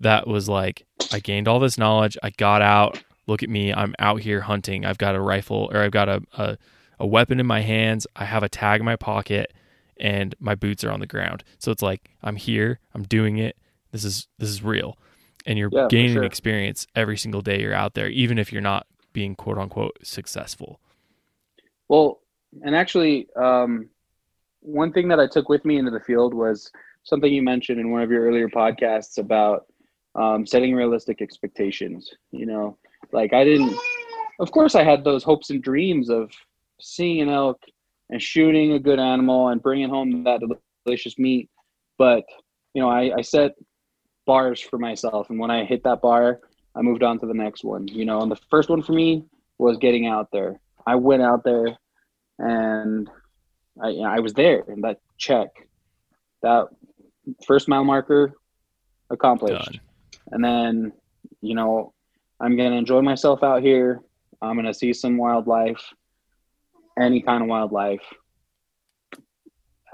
that was like I gained all this knowledge. I got out. Look at me. I'm out here hunting. I've got a rifle or I've got a, a, a weapon in my hands. I have a tag in my pocket and my boots are on the ground. So it's like I'm here. I'm doing it. This is this is real. And you're Yeah, gaining sure. experience every single day you're out there, even if you're not being quote unquote successful. Well, and actually, um, one thing that I took with me into the field was something you mentioned in one of your earlier podcasts about um, setting realistic expectations. You know, like I didn't, of course, I had those hopes and dreams of seeing an elk and shooting a good animal and bringing home that delicious meat. But, you know, I, I set bars for myself. And when I hit that bar, I moved on to the next one. You know, and the first one for me was getting out there. I went out there and I, I was there and that check, that first mile marker accomplished. Done. And then, you know, I'm going to enjoy myself out here. I'm going to see some wildlife, any kind of wildlife.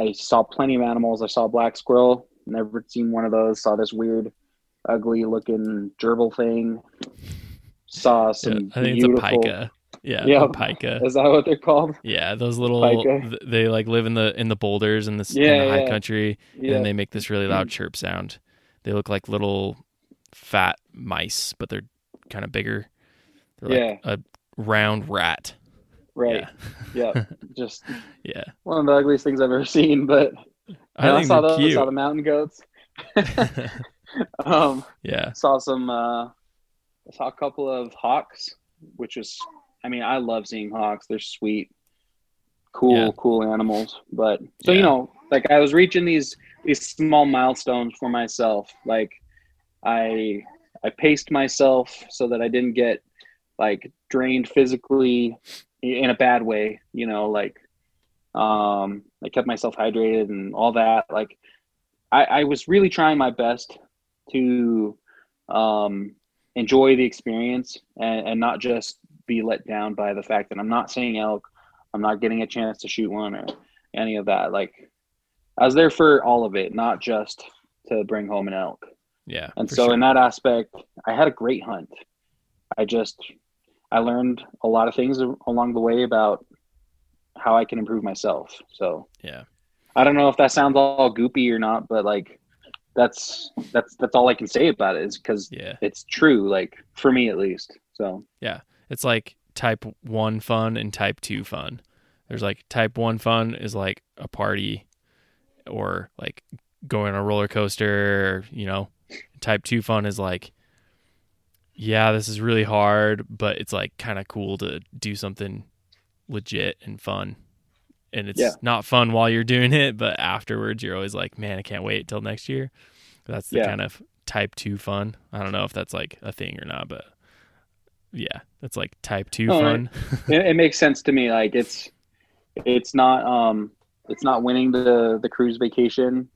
I saw plenty of animals. I saw a black squirrel. Never seen one of those. Saw this weird, ugly looking gerbil thing. Saw Yeah, some I think it's a beautiful. Yeah, Yeah. a pika. Is that what they're called? Yeah, those little Pika. th- they like live in the in the boulders in the, s- in the high yeah. country, Yeah. and they make this really loud chirp sound. They look like little fat mice, but they're kind of bigger. They're like a round rat. right. Yeah, Yeah. Just yeah. one of the ugliest things I've ever seen. But I I, saw those. cute. Saw the mountain goats. um, yeah, saw some. Uh, saw a couple of hawks, which is. I mean, I love seeing hawks. They're sweet, cool, Yeah. cool animals. But so you know, like I was reaching these these small milestones for myself. Like I I paced myself so that I didn't get like drained physically in a bad way. You know, like um, I kept myself hydrated and all that. Like I, I was really trying my best to um, enjoy the experience and, and not just be let down by the fact that I'm not seeing elk, I'm not getting a chance to shoot one or any of that. Like I was there for all of it, not just to bring home an elk. yeah. And so sure. in that aspect, I had a great hunt. I just I learned a lot of things along the way about how I can improve myself. So yeah, I don't know if that sounds all goopy or not, but like that's that's that's all I can say about it is because yeah. it's true, like for me at least. So It's like type one fun and type two fun. There's like type one fun is like a party or like going on a roller coaster, or, you know. Type two fun is like, yeah, this is really hard, but it's like kind of cool to do something legit and fun. And it's Yeah. not fun while you're doing it, but afterwards you're always like, man, I can't wait till next year. That's the Yeah. kind of type two fun. I don't know if that's like a thing or not, but yeah, that's like type two fun. it, it makes sense to me. Like it's it's not um it's not winning the the cruise vacation.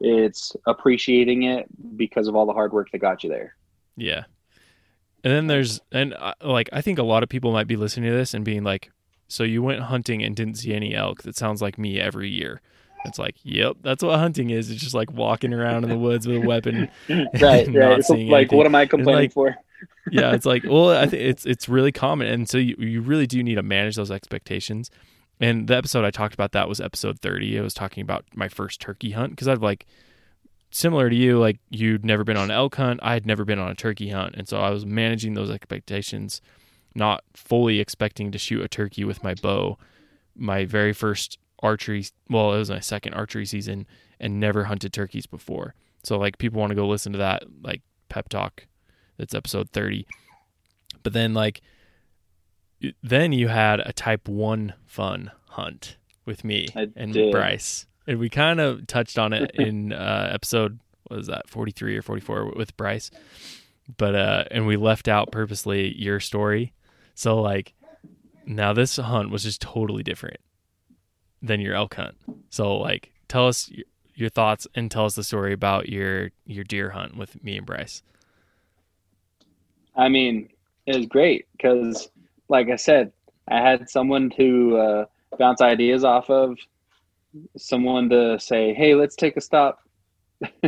It's appreciating it because of all the hard work that got you there. Yeah. And then there's and uh, like I think a lot of people might be listening to this and being like, "So you went hunting and didn't see any elk?" That sounds like me every year. It's like, "Yep, that's what hunting is. It's just like walking around in the woods with a weapon." right, right. not It's seeing like anything. what am I complaining like- for? Yeah, it's like, well, I think it's it's really common, and so you you really do need to manage those expectations. And the episode I talked about that was episode thirty. I was talking about my first turkey hunt because I've like similar to you, like you'd never been on an elk hunt, I had never been on a turkey hunt, and so I was managing those expectations, not fully expecting to shoot a turkey with my bow. My very first archery, well, it was my second archery season, and never hunted turkeys before. So like people want to go listen to that like pep talk that's episode 30 but then like then you had a type 1 fun hunt with me I and did. bryce. And we kind of touched on it in uh episode what was that 43 or 44 with bryce. But uh and we left out purposely your story. So like now this hunt was just totally different than your elk hunt. So like tell us your thoughts and tell us the story about your your deer hunt with me and bryce I mean, it was great because, like I said, I had someone to uh, bounce ideas off of, someone to say, "Hey, let's take a stop."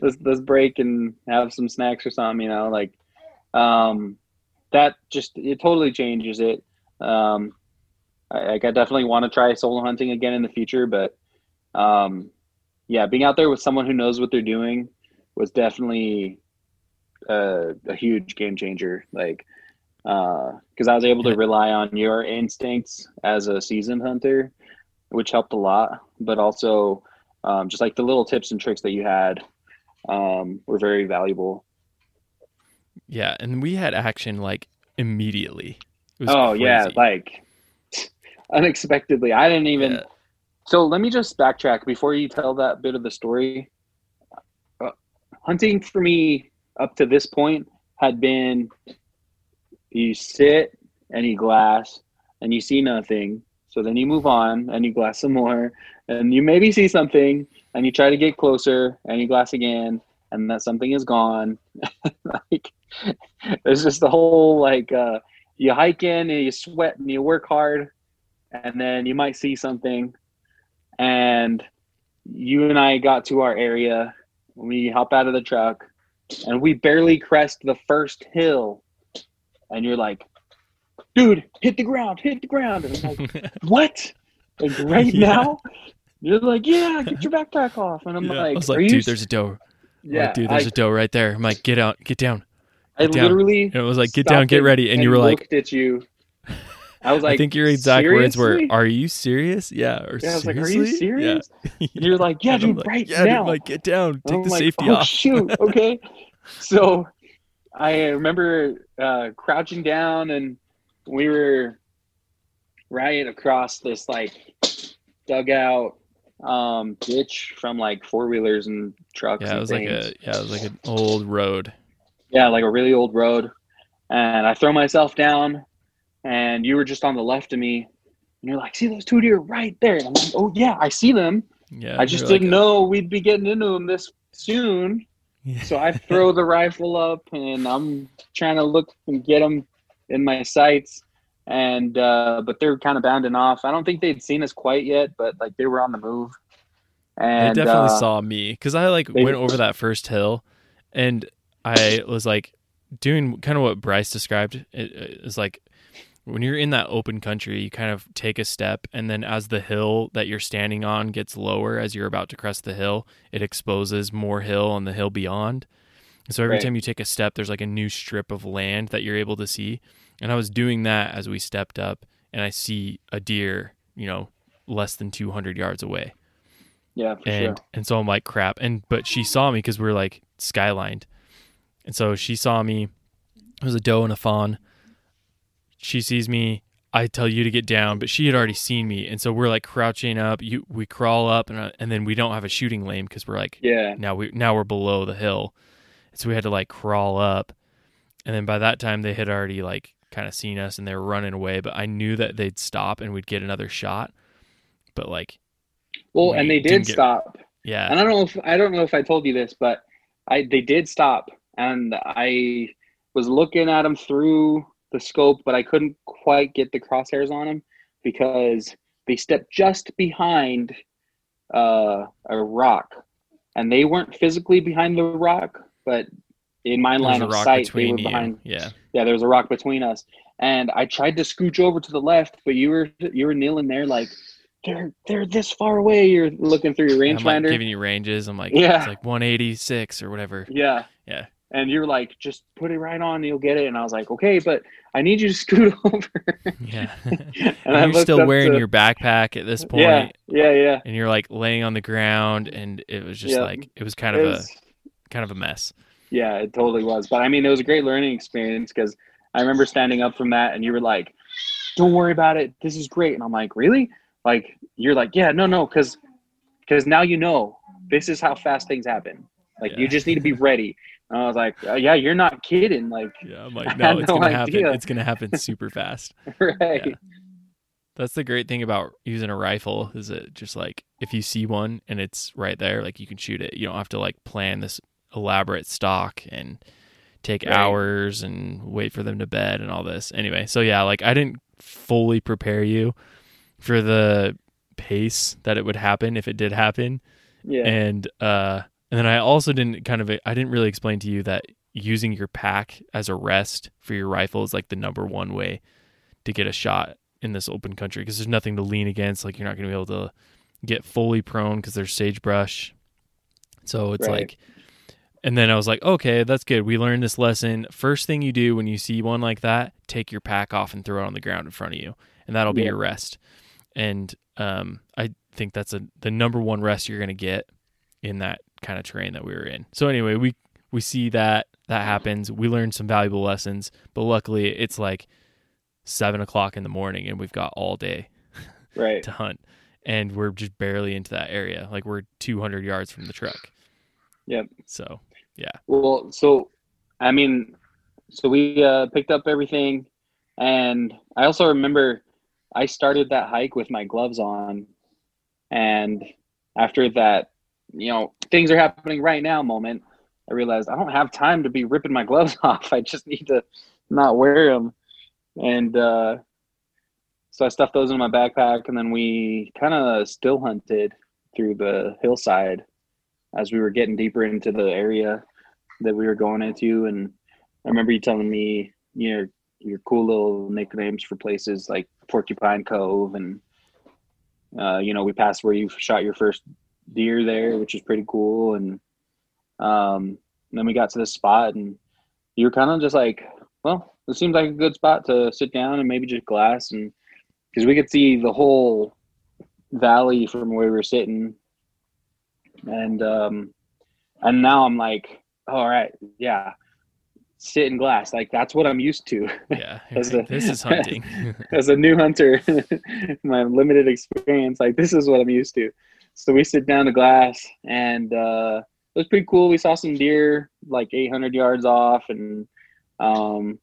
let's let's break and have some snacks or something. You know, like um, that just it totally changes it. Um, I, like I definitely want to try solo hunting again in the future, but um, yeah, being out there with someone who knows what they're doing was definitely a, a huge game changer. Like, because uh, I was able to rely on your instincts as a seasoned hunter, which helped a lot. But also, um, just like the little tips and tricks that you had um, were very valuable. Yeah, and we had action like immediately. Oh crazy. yeah, like unexpectedly. I didn't even. Yeah. So let me just backtrack before you tell that bit of the story. Uh, hunting for me up to this point had been you sit and you glass and you see nothing. So then you move on and you glass some more and you maybe see something and you try to get closer and you glass again and that something is gone. like it's just the whole like uh, you hike in and you sweat and you work hard and then you might see something and you and I got to our area. We hop out of the truck and we barely crest the first hill. And you're like dude hit the ground hit the ground. And i'm like what? Like right yeah. now? You're like yeah get your backpack off. And i'm yeah. like i was like dude there's a doe yeah like, dude there's I, a doe right there. I'm like get out get down get i down. literally and it was like get down get ready. And, and you were like looked at you I was like, I think your exact seriously? words were, "Are you serious?" Yeah. Or yeah, I was seriously? like, "Are you serious?" Yeah. you're like, "Yeah, dude, like, right yeah, now." Dude, like, get down, take the like, safety oh, off. shoot, okay. so I remember uh, crouching down, and we were right across this like dugout um, ditch from like four wheelers and trucks. Yeah, it was things. like a yeah, it was like an old road. Yeah, like a really old road. And I throw myself down, and you were just on the left of me, and you're like, "See those two deer right there?" And I'm like, "Oh yeah, I see them." Yeah, I just didn't like know we'd be getting into them this soon. Yeah. So I throw the rifle up and I'm trying to look and get them in my sights. And, uh, but they're kind of bounding off. I don't think they'd seen us quite yet, but like they were on the move. And they definitely uh, saw me because I like went over that first hill and I was like doing kind of what Bryce described. It is like when you're in that open country, you kind of take a step, and then as the hill that you're standing on gets lower as you're about to crest the hill, it exposes more hill on the hill beyond. So every right. time you take a step, there's like a new strip of land that you're able to see. And I was doing that as we stepped up, and I see a deer, you know, less than 200 yards away. Yeah, for and sure. and so I'm like crap. And but she saw me because we are like skylined, and so she saw me. It was a doe and a fawn she sees me I tell you to get down, but she had already seen me, and so we're like crouching up. You we crawl up, and uh, and then we don't have a shooting lane because we're like yeah now we now we're below the hill, so we had to like crawl up, and then by that time they had already like kind of seen us and they were running away. But I knew that they'd stop and we'd get another shot, but like well, we and they did stop. Yeah, and I don't know if I don't know if I told you this, but I they did stop, and I was looking at them through the scope, but I couldn't quite get the crosshairs on them because they stepped just behind uh, a rock, and they weren't physically behind the rock, but in my line of sight, they were behind. You. Yeah, yeah, there was a rock between us, and I tried to scooch over to the left, but you were you were kneeling there like they're they're this far away. You're looking through your rangefinder, like giving you ranges. I'm like, yeah, it's like 186 or whatever. Yeah, yeah and you're like, just put it right on, and you'll get it. And I was like, okay, but I need you to scoot over. yeah. and, and you're still wearing to... your backpack at this point. Yeah, yeah, yeah. And you're like laying on the ground, and it was just yeah. like it was kind of was... a kind of a mess. Yeah, it totally was. But I mean, it was a great learning experience because I remember standing up from that, and you were like, "Don't worry about it. This is great." And I'm like, "Really?" Like you're like, "Yeah, no, no," because because now you know this is how fast things happen. Like yeah. you just need to be ready. And I was like, uh, "Yeah, you're not kidding." Like, yeah, I'm like, "No, it's no gonna idea. happen. It's gonna happen super fast." right. Yeah. That's the great thing about using a rifle is it just like if you see one and it's right there, like you can shoot it. You don't have to like plan this elaborate stock and take right. hours and wait for them to bed and all this. Anyway, so yeah, like I didn't fully prepare you for the pace that it would happen if it did happen. Yeah. And uh And then I also didn't kind of I didn't really explain to you that using your pack as a rest for your rifle is like the number one way to get a shot in this open country because there's nothing to lean against. Like you're not going to be able to get fully prone because there's sagebrush. So it's Right. like, and then I was like, okay, that's good. We learned this lesson. First thing you do when you see one like that, take your pack off and throw it on the ground in front of you, and that'll be Yeah. your rest. And um, I think that's a the number one rest you're going to get in that kind of terrain that we were in. So anyway, we we see that that happens. We learn some valuable lessons, but luckily it's like seven o'clock in the morning, and we've got all day Right. to hunt, and we're just barely into that area. Like we're 200 yards from the truck. Yep. So yeah. Well, so I mean, so we uh, picked up everything, and I also remember I started that hike with my gloves on, and after that, you know, things are happening right now moment, I realized I don't have time to be ripping my gloves off. I just need to not wear them, and uh, so I stuffed those in my backpack, and then we kind of still hunted through the hillside as we were getting deeper into the area that we were going into and I remember you telling me your your cool little nicknames for places like Porcupine Cove and uh, you know we passed where you shot your first deer there which is pretty cool. And um, then we got to this spot and you were kind of just like well this seems like a good spot to sit down and maybe just glass. And because we could see the whole valley from where we were sitting. And um and now i'm like all right yeah sit in glass. Like that's what i'm used to. Yeah, As the- this is hunting. as a new hunter my limited experience like this is what i'm used to so we sit down to glass and uh it was pretty cool we saw some deer like 800 yards off and um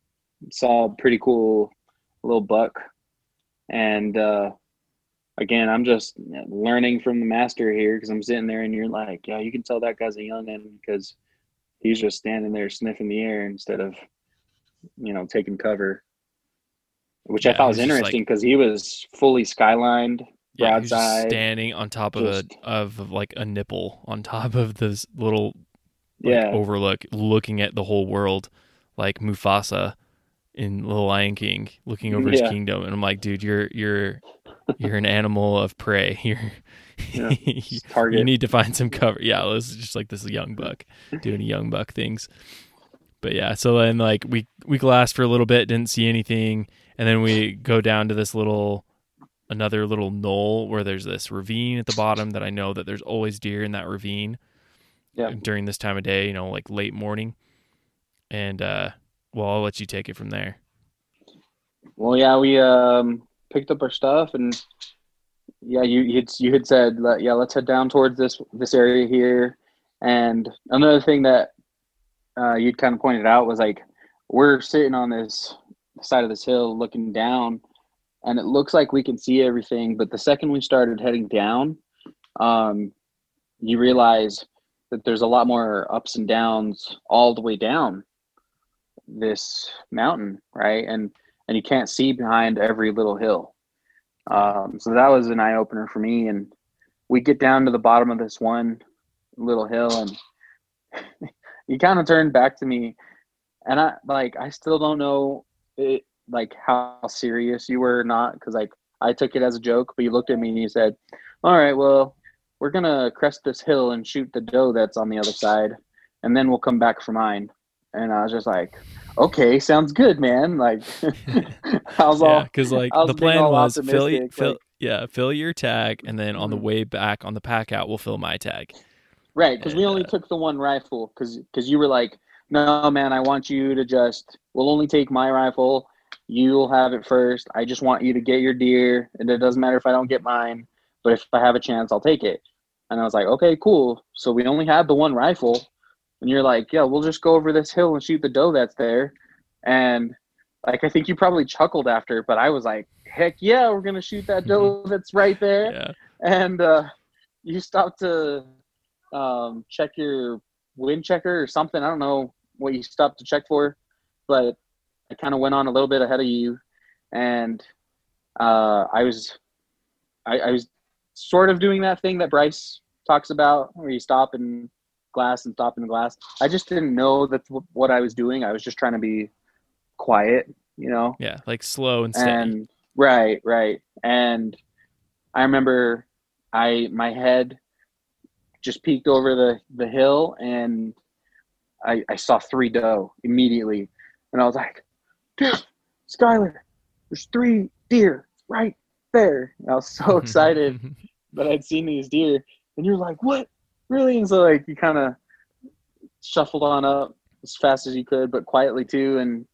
saw a pretty cool little buck and uh again i'm just learning from the master here because i'm sitting there and you're like yeah you can tell that guy's a youngin because he's just standing there sniffing the air instead of you know taking cover which I thought was like- interesting because he was fully skylined. Yeah, just standing on top of a of like a nipple on top of this little like, Yeah, overlook, looking at the whole world, like Mufasa in The Lion King, looking over his kingdom. And I'm like, dude, you're you're you're an animal of prey. You're Yeah. target. you need to find some cover. Yeah, it was just like this young buck doing young buck things. But yeah, so then like we we glassed for a little bit, didn't see anything, and then we go down to this little another little knoll where there's this ravine at the bottom that I know that there's always deer in that ravine Yeah. during this time of day, you know, like late morning. And uh well, I'll let you take it from there. Well, yeah, we um, picked up our stuff, and yeah, you you had, you had said, yeah, let's head down towards this this area here. And another thing that uh, you'd kind of pointed out was like we're sitting on this side of this hill looking down, and it looks like we can see everything. But the second we started heading down, um, you realize that there's a lot more ups and downs all the way down this mountain, right? And and you can't see behind every little hill. Um, so that was an eye opener for me. And we get down to the bottom of this one little hill, and you kind of turned back to me, and I like I still don't know it, like how serious you were or not because like I took it as a joke, but you looked at me and you said, "All right, well, we're gonna crest this hill and shoot the doe that's on the other side, and then we'll come back for mine." And I was just like, "Okay, sounds good, man." Like, I was Yeah, all because like the plan was fill, optimistic, fill yeah, fill your tag, and then on the Mhm. way back on the pack out, we'll fill my tag. Right, because we only uh, took the one rifle because because you were like, no, man, I want you to just. We'll only take my rifle. You'll have it first. I just want you to get your deer, and it doesn't matter if I don't get mine. But if I have a chance, I'll take it. And I was like, okay, cool. So we only have the one rifle, and you're like, yeah, we'll just go over this hill and shoot the doe that's there. And like, I think you probably chuckled after, but I was like, heck yeah, we're gonna shoot that doe that's right there Yeah, and uh, you stopped to um, check your wind checker or something. I don't know what you stopped to check for, but I kind of went on a little bit ahead of you, and uh, I was, I, I was sort of doing that thing that Bryce talks about, where you stop and glass and stopping the glass. I just didn't know that's what I was doing. I was just trying to be quiet, you know. Yeah, like slow and steady. And right, right. And I remember I my head just peeked over the the hill and I I saw three doe immediately, and I was like, "Dude, Skyler, there's three deer right there." And I was so excited that I'd seen these deer, and you're like, "What? Really?" And so like you kind of shuffled on up as fast as you could, but quietly too, and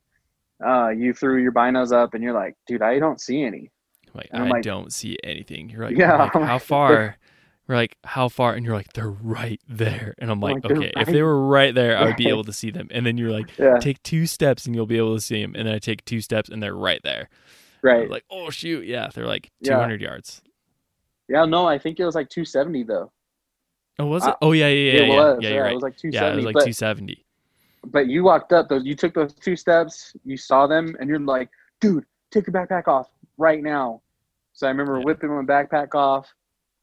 uh, you threw your binos up, and you're like, "Dude, I don't see any." Like I like- don't see anything. You're like, Yeah, like, how far? We're like, how far? And you're like, they're right there. And I'm like, like, okay, if they were right there, I would be able to see them. And then you're like, Yeah, take two steps and you'll be able to see them. And then I take two steps and they're right there. Right. like, oh shoot, yeah, they're like Yeah. 200 yards. Yeah, no, I think it was like 270 though. Oh, was it? Uh, oh yeah, yeah, yeah, it yeah. was. yeah, Yeah, right. it was like 270. yeah, it was like but, 270. but you walked up those. You took those two steps. You saw them, and you're like, "Dude, take your backpack off right now." So I remember Yeah. whipping my backpack off,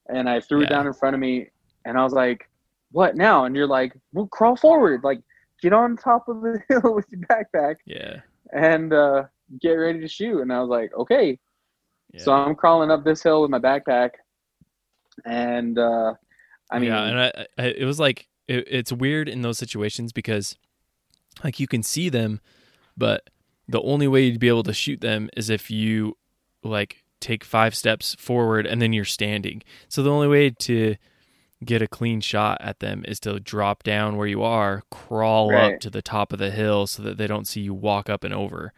and I threw Yeah. it down in front of me, and I was like, "What now?" And you're like, "Well, crawl forward. Like, get on top of the hill with your backpack Yeah. and uh, get ready to shoot." And I was like, "Okay." yeah. So I'm crawling up this hill with my backpack, and uh, I mean, yeah, and I, I, it was like it, it's weird in those situations because like you can see them, but the only way you'd be able to shoot them is if you like take five steps forward and then you're standing. So the only way to get a clean shot at them is to drop down where you are, crawl Right. up to the top of the hill so that they don't see you walk up and over.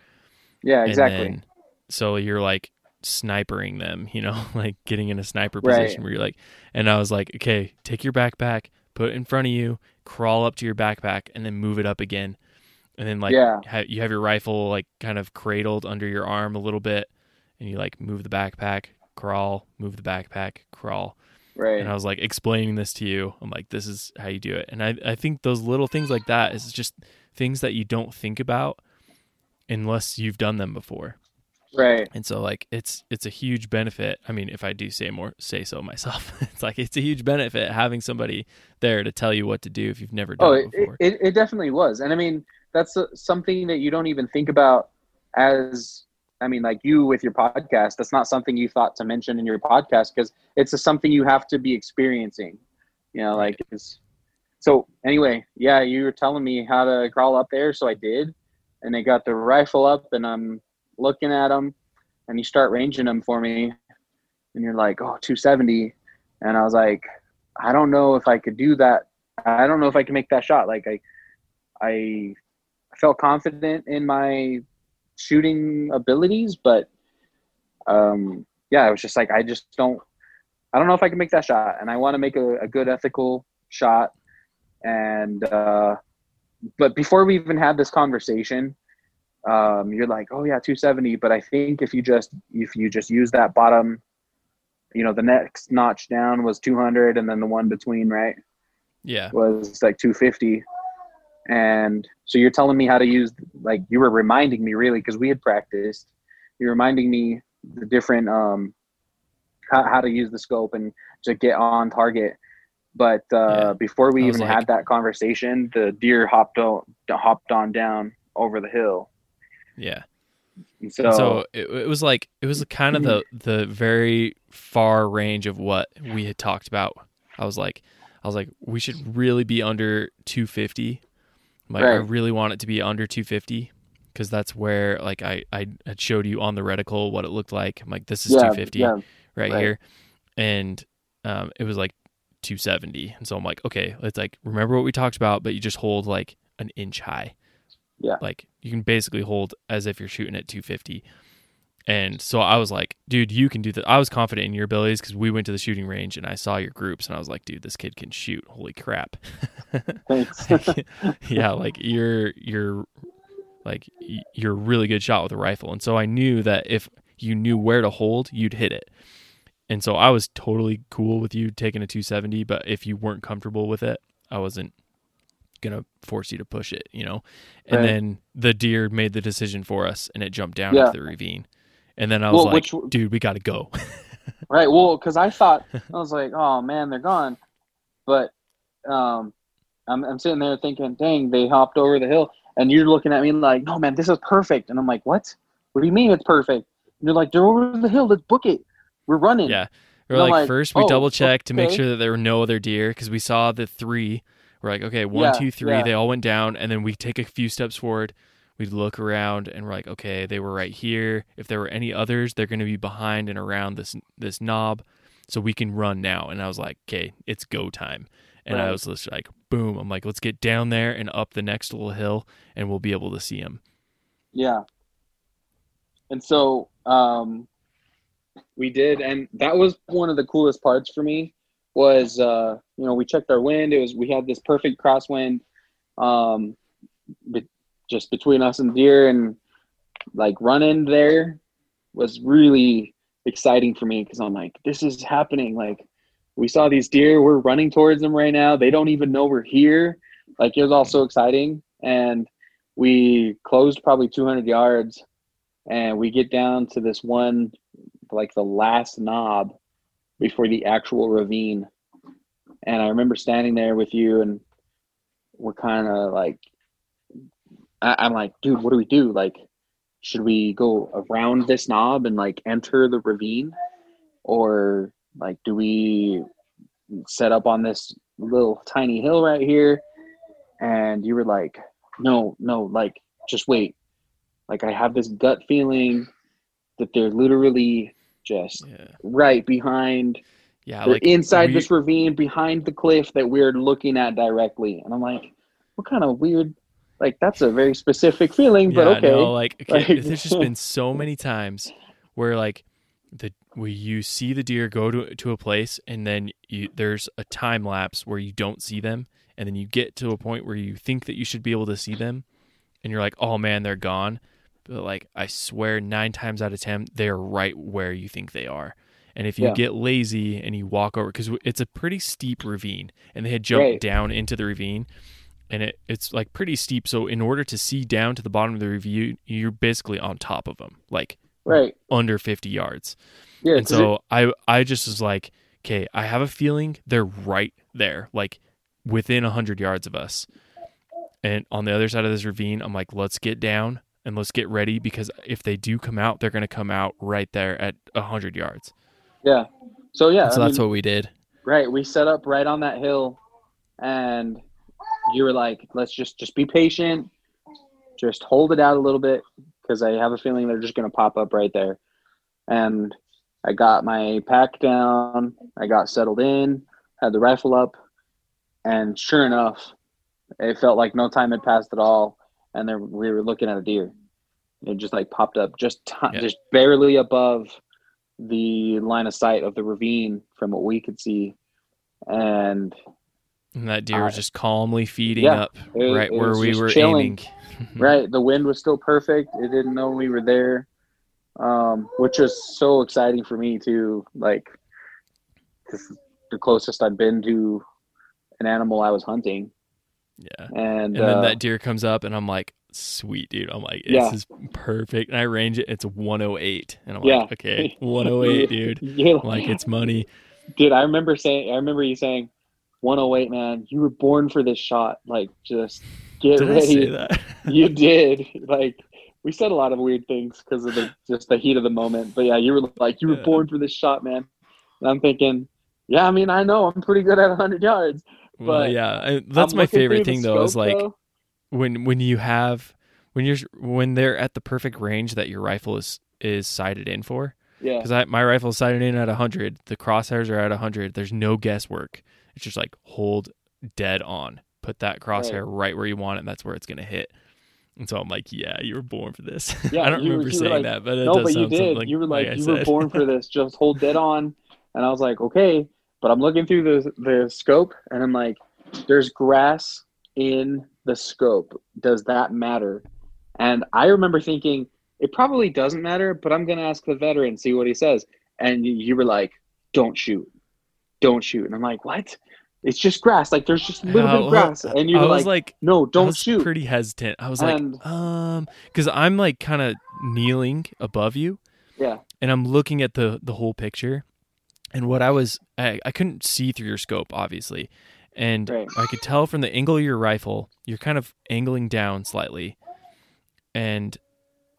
yeah, exactly. And then, so you're like snipering them, you know, like getting in a sniper Right. position where you're like, and I was like, okay, take your backpack, put it in front of you, crawl up to your backpack, and then move it up again. And then like Yeah. ha- you have your rifle like kind of cradled under your arm a little bit, and you like move the backpack, crawl, move the backpack, crawl. right. And I was like explaining this to you. I'm like, this is how you do it. And I, I think those little things like that is just things that you don't think about unless you've done them before. Right. And so like it's it's a huge benefit. I mean, if I do say more say so myself, it's like it's a huge benefit having somebody there to tell you what to do if you've never done Oh, it it, before. it, it definitely was. And I mean, that's uh something that you don't even think about as, I mean, like you with your podcast, that's not something you thought to mention in your podcast because it's a, something you have to be experiencing, you know, like it's, so anyway, yeah, you were telling me how to crawl up there. So I did, and they got the rifle up and I'm looking at them and you start ranging them for me and you're like, oh, 270. And I was like, I don't know if I could do that I don't know if I can make that shot. Like I, I felt confident in my shooting abilities, but um, yeah, I was just like, I just don't, I don't know if I can make that shot, and I want to make a, a good ethical shot. And uh, but before we even had this conversation, um, you're like, oh yeah, 270. But I think if you just if you just use that bottom, you know, the next notch down was 200, and then the one between, right? yeah. was like 250 and so you're telling me how to use like you were reminding me really because we had practiced you're reminding me the different um how, how to use the scope and to get on target but uh Yeah. before we even like- had that conversation the deer hopped on hopped on down over the hill Yeah. and So, so, it, it was like it was kind of the the very far range of what we had talked about. I was like I was like we should really be under 250. Like I really want it to be under 250 because that's where like I I had showed you on the reticle what it looked like. I'm like this is yeah 250 yeah right, right. here, and um, it was like 270. And so I'm like, okay, let's like remember what we talked about, but you just hold like an inch high. Yeah. Like you can basically hold as if you're shooting at 250. And so I was like, dude, you can do that. I was confident in your abilities because we went to the shooting range and I saw your groups and I was like, dude, this kid can shoot. Holy crap. thanks yeah, like you're you're like you're a really good shot with a rifle. And so I knew that if you knew where to hold, you'd hit it. And so I was totally cool with you taking a 270, but if you weren't comfortable with it, I wasn't gonna force you to push it, you know. And Right. then the deer made the decision for us, and it jumped down Yeah. into the ravine. And then I was Well, like, which- "Dude, we got to go." Right. Well, because I thought I was like, oh man, they're gone. But um, I'm, I'm sitting there thinking, dang, they hopped over the hill. And you're looking at me like, no, man, this is perfect. And I'm like, what? What do you mean it's perfect? And you're like, they're over the hill. Let's book it. We're running. Yeah. We're like, like, first we oh, double checked to make sure that there were no other deer because we saw the three. We're like, okay, one, Yeah, two, three. yeah. They all went down, and then we take a few steps forward. We look around, and we're like, okay, they were right here. If there were any others, they're going to be behind and around this this knob, so we can run now. And I was like, okay, it's go time. And I was just like, boom. I'm like, let's get down there and up the next little hill, and we'll be able to see them. Yeah. And so um, we did, and that was one of the coolest parts for me. Was uh, you know we checked our wind. It was we had this perfect crosswind, um, be, just between us and deer, and like running there was really exciting for me because I'm like, this is happening. Like we saw these deer, we're running towards them right now. They don't even know we're here. Like it was all so exciting, and we closed probably 200 yards and we get down to this one like the last knob before the actual ravine and i remember standing there with you and we're kind of like I, i'm like dude what do we do? Like should we go around this knob and like enter the ravine? Or like do we set up on this little tiny hill right here? And you were like no no like just wait. Like i have this gut feeling that they're literally just Yeah, right behind yeah. they're like inside we- this ravine behind the cliff that we're looking at directly. And i'm like what kind of weird like that's a very specific feeling but Yeah, okay No, like, okay, Like- there's just been so many times where like the where you see the deer go to to a place and then you there's a time lapse where you don't see them and then you get to a point where you think that you should be able to see them and you're like, "Oh man, they're gone." But like I swear 9 times out of 10 they're right where you think they are. And if you Yeah. get lazy and you walk over cuz it's a pretty steep ravine and they had jumped Right. down into the ravine and it, it's like pretty steep. So in order to see down to the bottom of the review, you're basically on top of them, like right under 50 yards. yeah and 'cause so I I just was like, okay, I have a feeling they're right there, like within 100 yards of us. And on the other side of this ravine, I'm like, let's get down and let's get ready because if they do come out, they're going to come out right there at 100 yards. yeah so yeah so I that's mean, what we did. right we set up right on that hill and you were like let's just just be patient. Just hold it out a little bit because i have a feeling they're just going to pop up right there. And i got my pack down i got settled in had the rifle up and sure enough it felt like no time had passed at all and there we were looking at a deer. It just like popped up just t- Yeah. just barely above the line of sight of the ravine from what we could see. And And that deer was Uh, just calmly feeding yeah, up it- right it where we were chilling. aiming. right the wind was still perfect it didn't know we were there um, which was so exciting for me too like this is the closest i've been to an animal i was hunting Yeah. and, And uh, then that deer comes up, and I'm like, sweet, dude. I'm like, this Yeah. is perfect. And I range it, it's 108. And I'm Yeah. like, okay, 108, dude. You're like, it's money. dude i remember saying i remember you saying 108 man you were born for this shot like just get Did I ready say that? you did like we said a lot of weird things because of the just the heat of the moment but yeah you were like you were Yeah. born for this shot man and i'm thinking yeah i mean i know i'm pretty good at 100 yards well, but yeah. I- That's I'm my favorite thing, though, is like though. when when you have when you're when they're at the perfect range that your rifle is is sighted in for. yeah Because my rifle is sighted in at 100. The crosshairs are at 100. There's no guesswork. It's just like hold dead on. Put that crosshair right, where you want it. And that's where it's going to hit. And so I'm like, yeah, you were born for this. Yeah, I don't you- remember you saying like- that, but it no but you did. like, you were like, I you were born for this. Just hold dead on. And i was like okay. But i'm looking through the the scope and i'm like there's grass in the scope. Does that matter? And i remember thinking it probably doesn't matter but i'm going to ask the veteran see what he says. And you were like don't shoot. Don't shoot. And i'm like what it's just grass like there's just a little Yeah, bit of grass and you I were was like, like, no don't was shoot pretty hesitant. I was And- like, um, because I'm like kind of kneeling above you, yeah and I'm looking at the the whole picture, and what I was, I, I couldn't see through your scope, obviously, and Right. I could tell from the angle of your rifle, you're kind of angling down slightly, and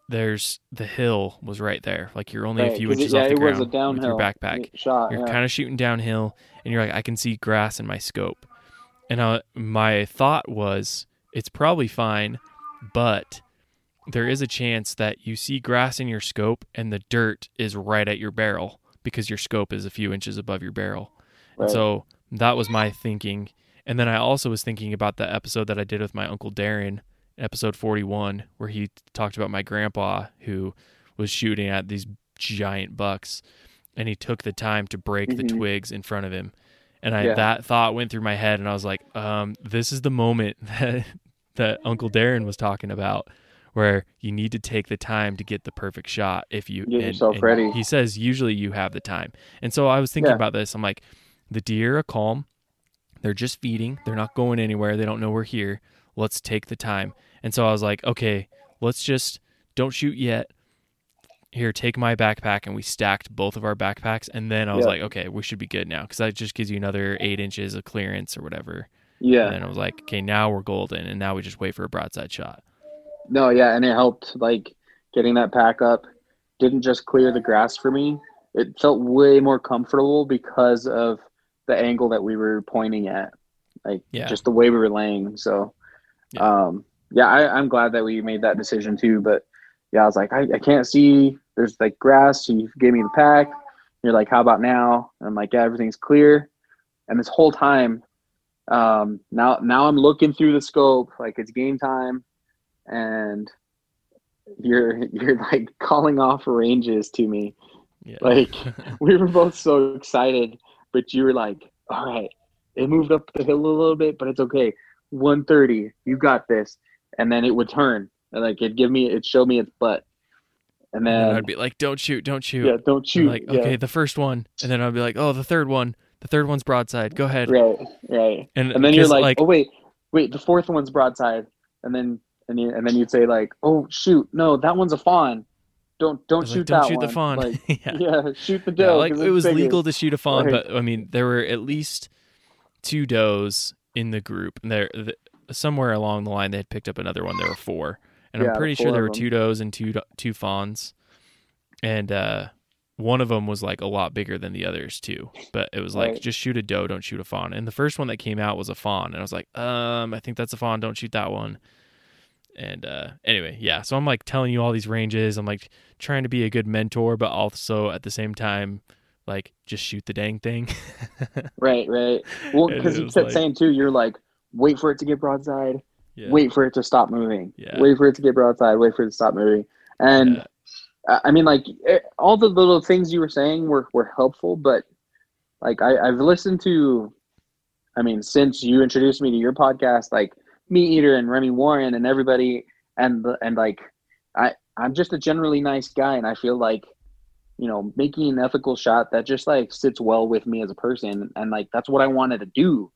there's the hill was right there. Like you're only a few 'cause it- inches yeah, off the it was ground a downhill with your backpack. shot. You're yeah. kind of shooting downhill, and you're like, I can see grass in my scope. And uh, my thought was, it's probably fine, but there is a chance that you see grass in your scope and the dirt is right at your barrel because your scope is a few inches above your barrel. And so that was my thinking. And then I also was thinking about the episode that I did with my uncle Darren, episode 41, where he talked about my grandpa who was shooting at these giant bucks and he took the time to break the Mhm. twigs in front of him. And I Yeah. that thought went through my head and I was like, um, this is the moment that that Uncle Darren was talking about where you need to take the time to get the perfect shot if you Get yourself ready. He says usually you have the time. And so I was thinking Yeah. about this. I'm like, the deer are calm. They're just feeding. They're not going anywhere. They don't know we're here. Let's take the time. And so I was like, okay, let's just don't shoot yet. Here, take my backpack. And we stacked both of our backpacks. And then I was Yeah. like, okay, we should be good now because that just gives you another eight inches of clearance or whatever. yeah. And I was like, okay, now we're golden. And now we just wait for a broadside shot. No, yeah, and it helped like getting that pack up. Didn't just clear the grass for me. It felt way more comfortable because of the angle that we were pointing at, like Yeah. just the way we were laying. So, Yeah. um, yeah, I, I'm glad that we made that decision too. But yeah, I was like, I, I can't see. There's like grass, and you gave me the pack. You're like, how about now? And I'm like, yeah, everything's clear. And this whole time, um, now now I'm looking through the scope, like it's game time, and you're you're like calling off ranges to me. Yeah. Like we were both so excited, but you were like, all right, it moved up the hill a little bit, but it's okay. 130, you got this. And then it would turn, and like it'd give me, it showed me its butt, and And then then I'd be like, don't shoot, don't shoot. yeah, don't shoot. like, yeah. okay, the first one. And then I'd be like, oh, the third one. The third one's broadside. Go ahead. right, right. And, And then you're because, like, oh wait, wait, the fourth one's broadside, and then and you and then you'd say like, oh shoot, no, that one's a fawn. Don't don't shoot like, don't that shoot one. the fawn. Like, yeah. yeah, shoot the Yeah, doe. like 'cause it was bigger. legal to shoot a fawn, Right. but I mean, there were at least two does in the group. And there, the, somewhere along the line, they had picked up another one. There were four, and Yeah, I'm pretty sure there were two does and two two fawns, and uh, one of them was like a lot bigger than the others too. But it was like Right. just shoot a doe, don't shoot a fawn. And the first one that came out was a fawn, and I was like, um, I think that's a fawn. Don't shoot that one. And uh, anyway, yeah. So I'm like telling you all these ranges. I'm like trying to be a good mentor, but also at the same time, like just shoot the dang thing. Right, right. Well, because you kept like- saying too, you're like, wait for it to get broadside, yeah. wait for it to stop moving, Yeah. wait for it to get broadside, wait for it to stop moving. And Yeah. I mean, like eh, all the little things you were saying were were helpful, but like I, I've listened to, I mean, since you introduced me to your podcast, like MeatEater and Remy Warren and everybody, and and like I I'm just a generally nice guy, and I feel like you know making an ethical shot that just like sits well with me as a person, and like that's what I wanted to do.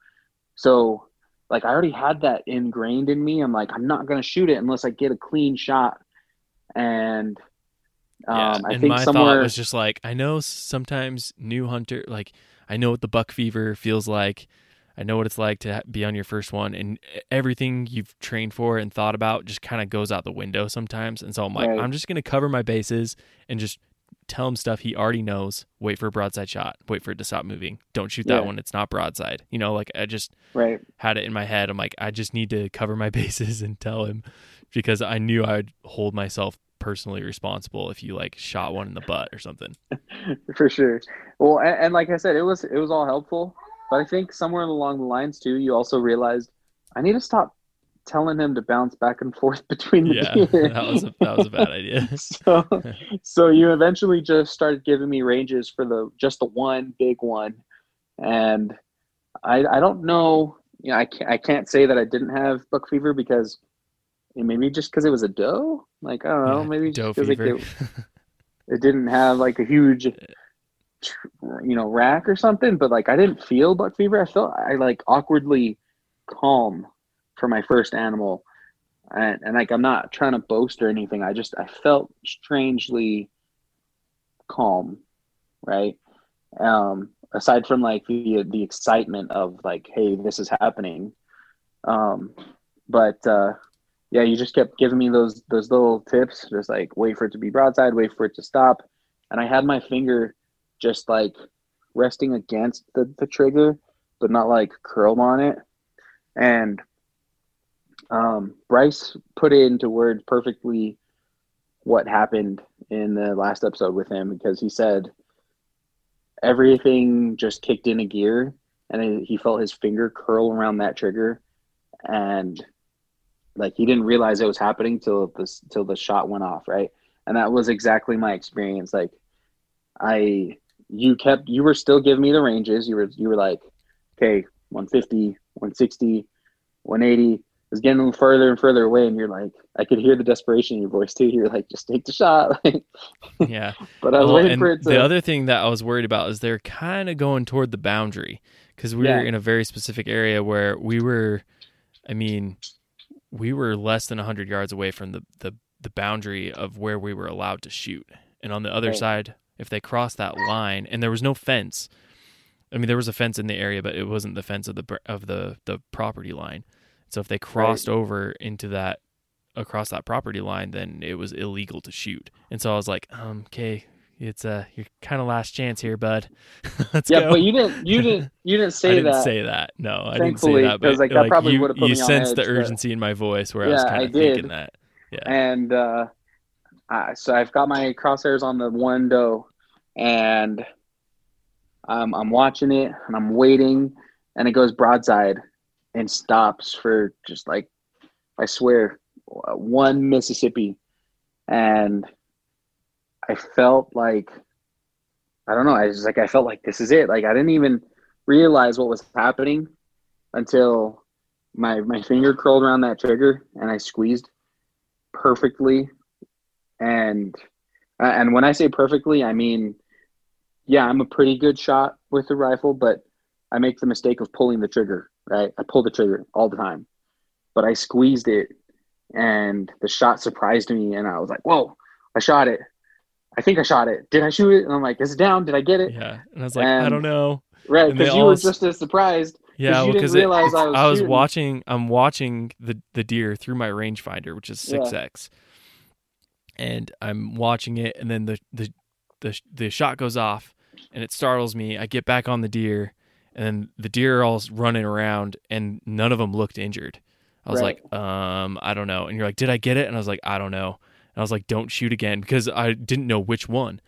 So like I already had that ingrained in me. I'm like I'm not gonna shoot it unless I get a clean shot, and Yeah, um, I and think my somewhere thought was just like, I know sometimes new hunter, like I know what the buck fever feels like. I know what it's like to be on your first one, and everything you've trained for and thought about just kind of goes out the window sometimes. And so I'm like, Right. I'm just gonna cover my bases and just tell him stuff he already knows. Wait for a broadside shot. Wait for it to stop moving. Don't shoot that Yeah. one. It's not broadside. You know, like I just right. had it in my head. I'm like, I just need to cover my bases and tell him because I knew I'd hold myself personally responsible if you like shot one in the butt or something. for sure. Well, and, and like I said, it was it was all helpful, but I think somewhere along the lines too, you also realized I need to stop telling him to bounce back and forth between the Yeah, that was a, that was a bad idea. so, so you eventually just started giving me ranges for the just the one big one, and I I don't know. You know, I can't I can't say that I didn't have buck fever because maybe just because it was a doe. Like I don't know, Yeah, maybe doe just 'cause, like, fever. it, it didn't have like a huge you know rack or something but like i didn't feel buck fever i felt i like awkwardly calm for my first animal and, and like i'm not trying to boast or anything i just i felt strangely calm right um aside from like the the excitement of like, hey, this is happening. Um, but uh, yeah, you just kept giving me those those little tips, just like wait for it to be broadside, wait for it to stop, and I had my finger just like resting against the, the trigger, but not like curled on it. And um, Bryce put it into words perfectly what happened in the last episode with him because he said everything just kicked in a gear and he felt his finger curl around that trigger and like he didn't realize it was happening till this till the shot went off right? And that was exactly my experience like i you kept you were still giving me the ranges. You were you were like okay 150 160 180 was getting further and further away and you're like i could hear the desperation in your voice too you're like just take the shot yeah but i was Well, waiting for it to the other thing that I was worried about is they're kind of going toward the boundary because we Yeah. were in a very specific area where we were, I mean, we were less than 100 yards away from the, the, the boundary of where we were allowed to shoot. And on the other Right. side, if they crossed that line and there was no fence, I mean, there was a fence in the area, but it wasn't the fence of the of the the property line. So if they crossed over into that across that property line, then it was illegal to shoot. And so I was like, um, okay, it's uh your kind of last chance here, bud. Let's yeah go. but you didn't you didn't you didn't I say didn't that say that. No, I didn't say Thankfully, that. But like, that probably you, would've put you me on sensed the edge, but- urgency in my voice where I was kind of thinking that. Yeah. and uh, so I've got my crosshairs on the one doe, and um, I'm watching it and I'm waiting, and it goes broadside and stops for just like I swear uh, one Mississippi, and I felt like I don't know. I was like I felt like this is it. Like I didn't even realize what was happening until my my finger curled around that trigger and I squeezed perfectly and uh, and when i say perfectly i mean yeah i'm a pretty good shot with the rifle but i make the mistake of pulling the trigger right i pull the trigger all the time but i squeezed it and the shot surprised me and i was like whoa i shot it i think i shot it did i shoot it and i'm like is it down did i get it Yeah. And I was like, I don't know. right because you all were just as surprised Yeah, you well, didn't realize I was I was watching. I'm watching the the deer through my rangefinder, which is six x, and I'm watching it, and then the the the the shot goes off, and it startles me. I get back on the deer, and then the deer are all running around, and none of them looked injured. I was Right. like, um, I don't know. And you're like, did I get it? And I was like, I don't know. And I was like, don't shoot again because I didn't know which one,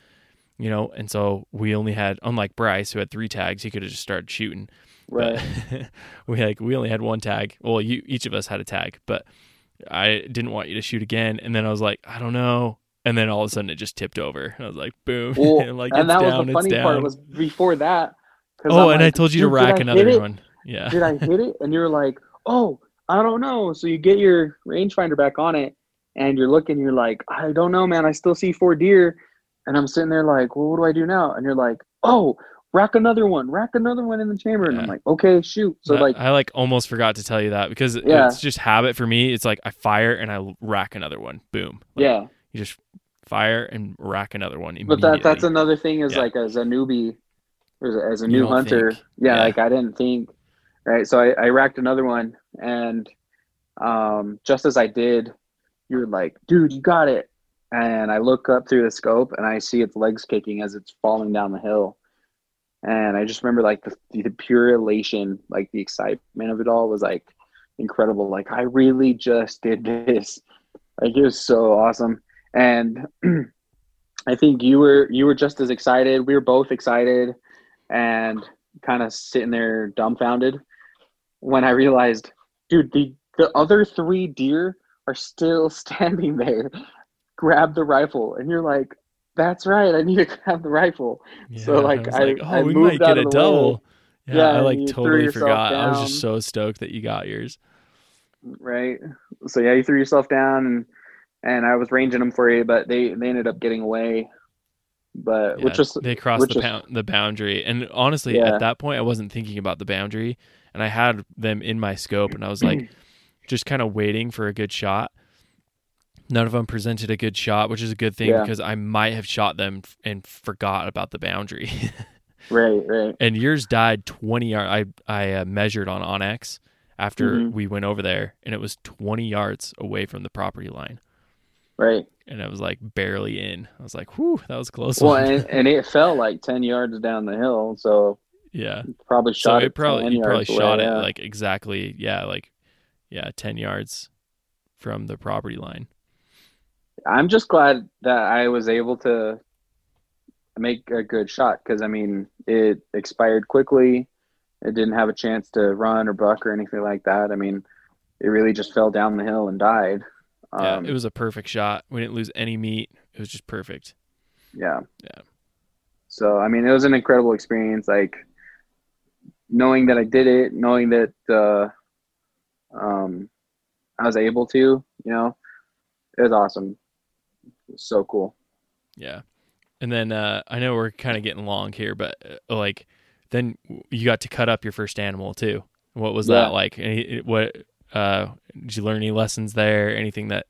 you know. And so we only had, unlike Bryce, who had three tags, he could have just started shooting. right we like we only had one tag. Well, you each of us had a tag, but I didn't want you to shoot again. And then I was like, I don't know. And then all of a sudden it just tipped over. And I was like, boom. well, and like and that was the funny part was before that oh, I'm and I told you to "Dude, did I rack another it? one. Yeah. did I hit it? And you're like, oh, I don't know. So you get your rangefinder back on it, and you're looking. You're like, I don't know, man. I still see four deer, and I'm sitting there like, well, what do I do now? And you're like, oh, rack another one, rack another one in the chamber. And I'm like, okay, shoot. So I- like, I like almost forgot to tell you that because Yeah. it's just habit for me. It's like I fire and I rack another one. Boom. Like, yeah. You just fire and rack another one But that that's another thing is Yeah. like as a newbie, as a, new hunter, yeah, Yeah. like I didn't think, right? So I, I racked another one, and um, just as I did, you're like, dude, you got it. And I look up through the scope and I see its legs kicking as it's falling down the hill. And I just remember like the, the pure elation, like the excitement of it all was like incredible. Like I really just did this. Like it was so awesome. And I think you were you were just as excited. We were both excited and kind of sitting there dumbfounded when I realized, dude, the the other three deer are still standing there. Grab the rifle, and you're like, "That's right, I need to grab the rifle." so, Yeah, like, was I- oh, I we moved might get a double. Yeah, Yeah, I like totally forgot. I was just so stoked that you got yours. right? So yeah, you threw yourself down, and and I was ranging them for you, but they they ended up getting away. But Yeah, which was they crossed the was- pound, the boundary, and honestly, Yeah. at that point, I wasn't thinking about the boundary, and I had them in my scope, and I was like, just kind of waiting for a good shot. None of them presented a good shot, which is a good thing Yeah. because I might have shot them and forgot about the boundary. Right, right. and yours died 20 yards. I I uh, measured on onX after Mhm. we went over there, and it was 20 yards away from the property line, Right. and I was like barely in. I was like, "Whew, that was close." Well, and, and it fell like ten yards down the hill, so yeah. probably So shot it probably 10 you probably yards away, shot yeah. it like exactly, yeah, like yeah, 10 yards from the property line. I'm just glad that I was able to make a good shot because I mean it expired quickly. It didn't have a chance to run or buck or anything like that. I mean, it really just fell down the hill and died. Yeah, Um, it was a perfect shot. We didn't lose any meat. It was just perfect. yeah. Yeah. So I mean, it was an incredible experience. Like knowing that I did it, knowing that uh, um, I was able to, you know, it was awesome. It was so cool. Yeah. And then uh, I know we're kind of getting long here, but uh, like then you got to cut up your first animal too. What was Yeah. that like? Any, what uh, did you learn any lessons there? Anything that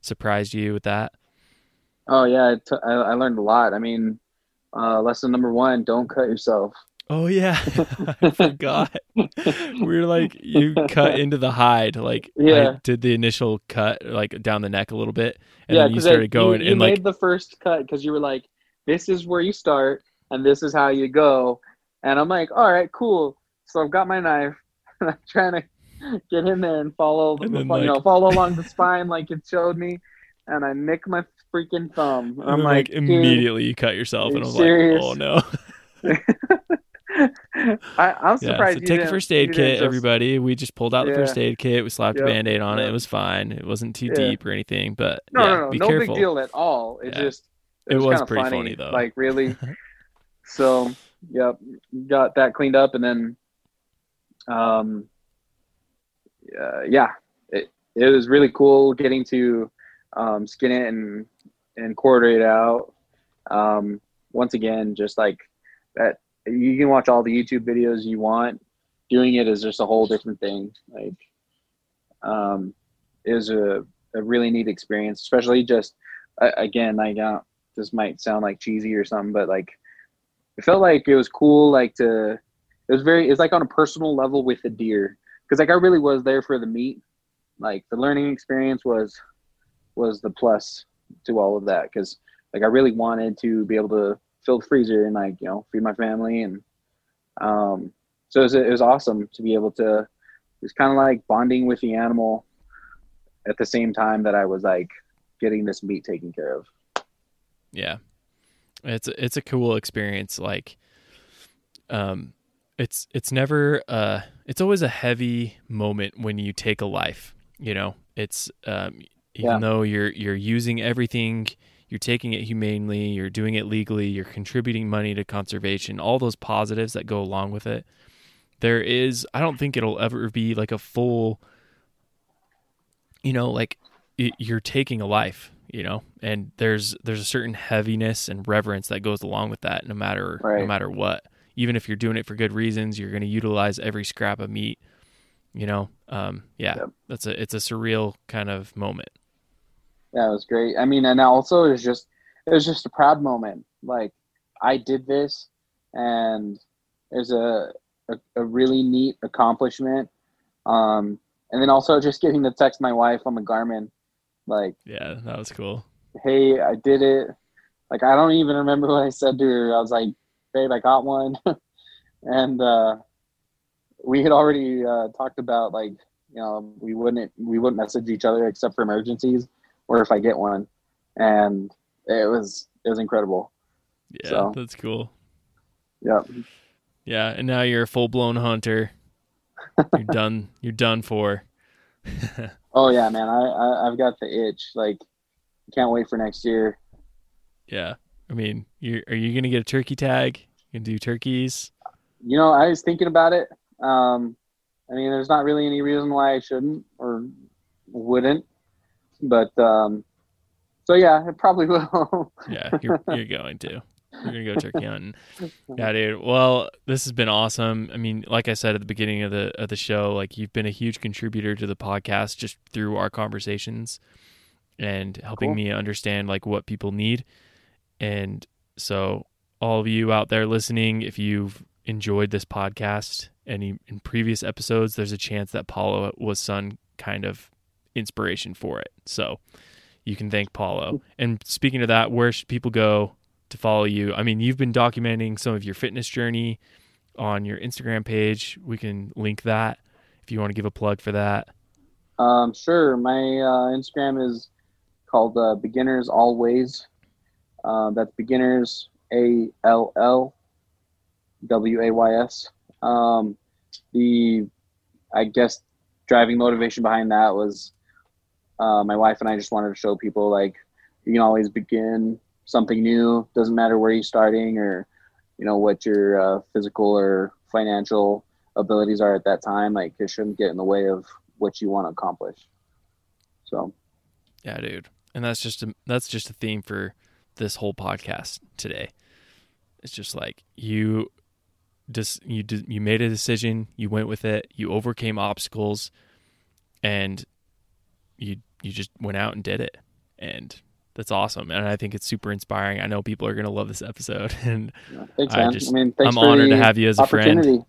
surprised you with that? Oh yeah, t- I, I learned a lot. I mean, uh, lesson number one: don't cut yourself. Oh yeah, I forgot. We're like you cut into the hide, like Yeah. I did the initial cut, like down the neck a little bit, and yeah, then you started it- going You, you and made like the first cut because you were like, "This is where you start, and this is how you go." And I'm like, "All right, cool." So I've got my knife, and I'm trying to get in there and follow, And then, you know, follow along the spine like it showed me, and I nick my freaking thumb. I'm like, like immediately you cut yourself, and I you was serious? like, oh no. I, I'm Yeah, surprised. so you take a first aid kit, just- everybody. We just pulled out the first aid kit. We slapped Yep. a band-aid on it. Yep. It was fine. It wasn't too Yeah. deep or anything, but No, yeah, no, no, be no careful. big deal at all. It Yeah. just It was, was pretty funny, funny, though. Like really. so, yep, got that cleaned up, and then, um, uh, yeah, it it was really cool getting to um, skin it and and quarter it out. Um, once again, just like that, you can watch all the YouTube videos you want. Doing it is just a whole different thing. Like, um, it was a, a really neat experience, especially just uh, again, like uh, this might sound like cheesy or something, but like it felt like it was cool. Like to, it was very, it's like on a personal level with the deer, because like I really was there for the meat. Like the learning experience was was the plus to all of that, because like I really wanted to be able to fill the freezer and like you know feed my family and um so it was, it was awesome to be able to it was kind of like bonding with the animal at the same time that I was like getting this meat taken care of. Yeah. It's it's a cool experience like um it's it's never uh it's always a heavy moment when you take a life, you know. It's um even Yeah. though you're you're using everything, you're taking it humanely, you're doing it legally, you're contributing money to conservation, all those positives that go along with it. There is I don't think it'll ever be like a full you know, like y- you're taking a life, you know, and there's there's a certain heaviness and reverence that goes along with that, no matter no matter what. Even if you're doing it for good reasons, you're going to utilize every scrap of meat. You know, um, yeah, that's a it's a surreal kind of moment. Yeah, it was great. I mean, and also it was just it was just a proud moment. Like I did this, and it was a a, a really neat accomplishment. Um, and then also just getting to text my wife on the Garmin, like, Yeah, that was cool. "Hey, I did it." Like I don't even remember what I said to her. I was like, "Babe, I got one," and uh, we had already uh, talked about like you know we wouldn't we wouldn't message each other except for emergencies or if I get one, and it was it was incredible. Yeah, So- that's cool. Yep. Yeah, and now you're a full blown hunter. You're done. You're done for. Oh yeah, man, I, I I've got the itch. Like, can't wait for next year. Yeah, I mean, you are you gonna get a turkey tag? You gonna do turkeys? You know, I was thinking about it. Um, I mean, there's not really any reason why I shouldn't or wouldn't, but um, so yeah, it probably will. Yeah, you're you're going to. You're gonna go turkey hunting. Yeah, dude. Well, this has been awesome. I mean, like I said at the beginning of the of the show, like you've been a huge contributor to the podcast just through our conversations and helping Cool. me understand like what people need. And so all of you out there listening, if you've enjoyed this podcast, any in previous episodes, there's a chance that Paulo was some kind of inspiration for it. So you can thank Paulo. And speaking of that, where should people go to follow you? I mean, you've been documenting some of your fitness journey on your Instagram page. We can link that if you want to give a plug for that. Um, sure. My uh, Instagram is called uh, Beginners Always. Uh, that's Beginners A L L W A Y S. Um, the, I guess, driving motivation behind that was uh, my wife and I just wanted to show people like you can always begin something new. Doesn't matter where you're starting or you know what your uh, physical or financial abilities are at that time. Like it shouldn't get in the way of what you want to accomplish. So, yeah, dude, and that's just a, that's just a theme for this whole podcast today. It's just like you just you did, you made a decision, you went with it, you overcame obstacles, and you you just went out and did it, and that's awesome. And I think it's super inspiring. I know people are gonna love this episode, and thanks, I just I mean, I'm honored to have you as a friend.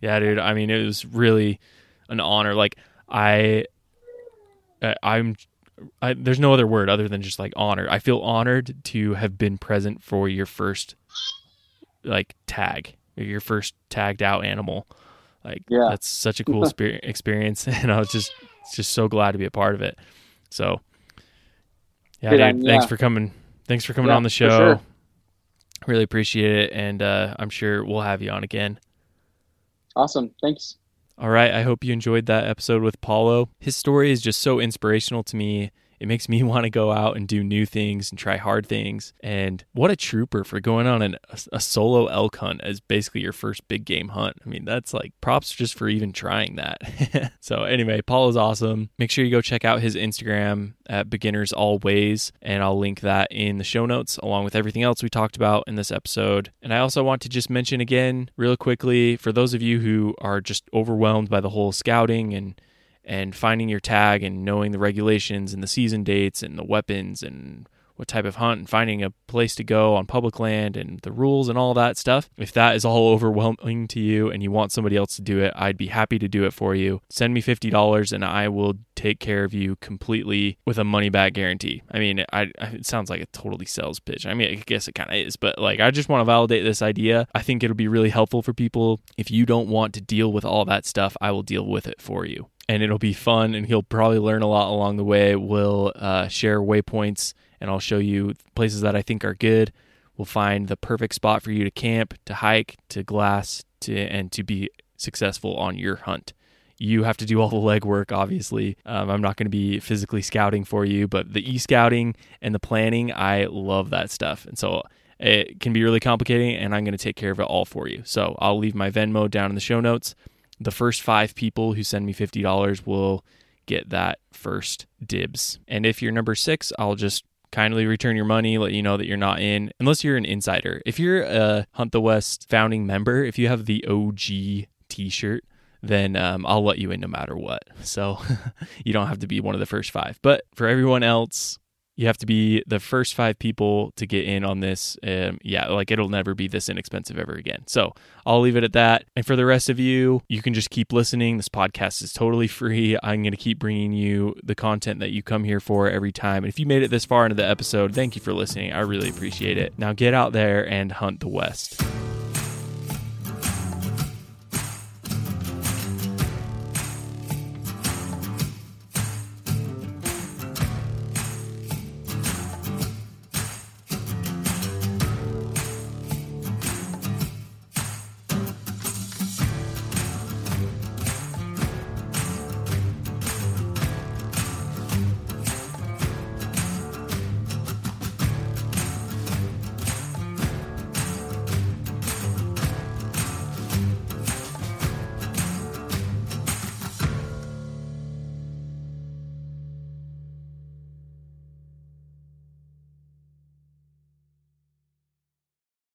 Yeah, dude. I mean, it was really an honor. Like I, I'm I, there's no other word other than just like honored. I feel honored to have been present for your first like tag, your first tagged out animal. Like yeah. that's such a cool experience, and I was just just so glad to be a part of it. So, yeah, dude, yeah. thanks for coming. Thanks for coming yeah, on the show. Sure. Really appreciate it, and uh, I'm sure we'll have you on again. Awesome. Thanks. All right. I hope you enjoyed that episode with Paulo. His story is just so inspirational to me it makes me want to go out and do new things and try hard things. And what a trooper for going on an, a, solo elk hunt as basically your first big game hunt. I mean, that's like props just for even trying that. so, anyway, Paul is awesome. Make sure you go check out his Instagram at Beginners Always, and I'll link that in the show notes along with everything else we talked about in this episode. And I also want to just mention again, real quickly, for those of you who are just overwhelmed by the whole scouting and and finding your tag and knowing the regulations and the season dates and the weapons and what type of hunt and finding a place to go on public land and the rules and all that stuff. If that is all overwhelming to you and you want somebody else to do it, I'd be happy to do it for you. Send me $50 and I will take care of you completely with a money back guarantee. I mean, I, it sounds like a totally sales pitch. I mean, I guess it kind of is, but like I just want to validate this idea. I think it'll be really helpful for people. If you don't want to deal with all that stuff, I will deal with it for you and it'll be fun and he'll probably learn a lot along the way. We'll uh, share waypoints and I'll show you places that I think are good. We'll find the perfect spot for you to camp, to hike, to glass, to and to be successful on your hunt. You have to do all the legwork, obviously. Um, I'm not going to be physically scouting for you, but the e scouting and the planning, I love that stuff. And so it can be really complicating, and I'm going to take care of it all for you. So I'll leave my Venmo down in the show notes the first five people who send me $50 will get that first dibs. And if you're number six, I'll just kindly return your money, let you know that you're not in, unless you're an insider. If you're a Hunt the West founding member, if you have the OG t shirt, then um, I'll let you in no matter what. So you don't have to be one of the first five. But for everyone else, you have to be the first five people to get in on this. Um, yeah, like it'll never be this inexpensive ever again. So I'll leave it at that. And for the rest of you, you can just keep listening. This podcast is totally free. I'm going to keep bringing you the content that you come here for every time. And if you made it this far into the episode, thank you for listening. I really appreciate it. Now get out there and hunt the West.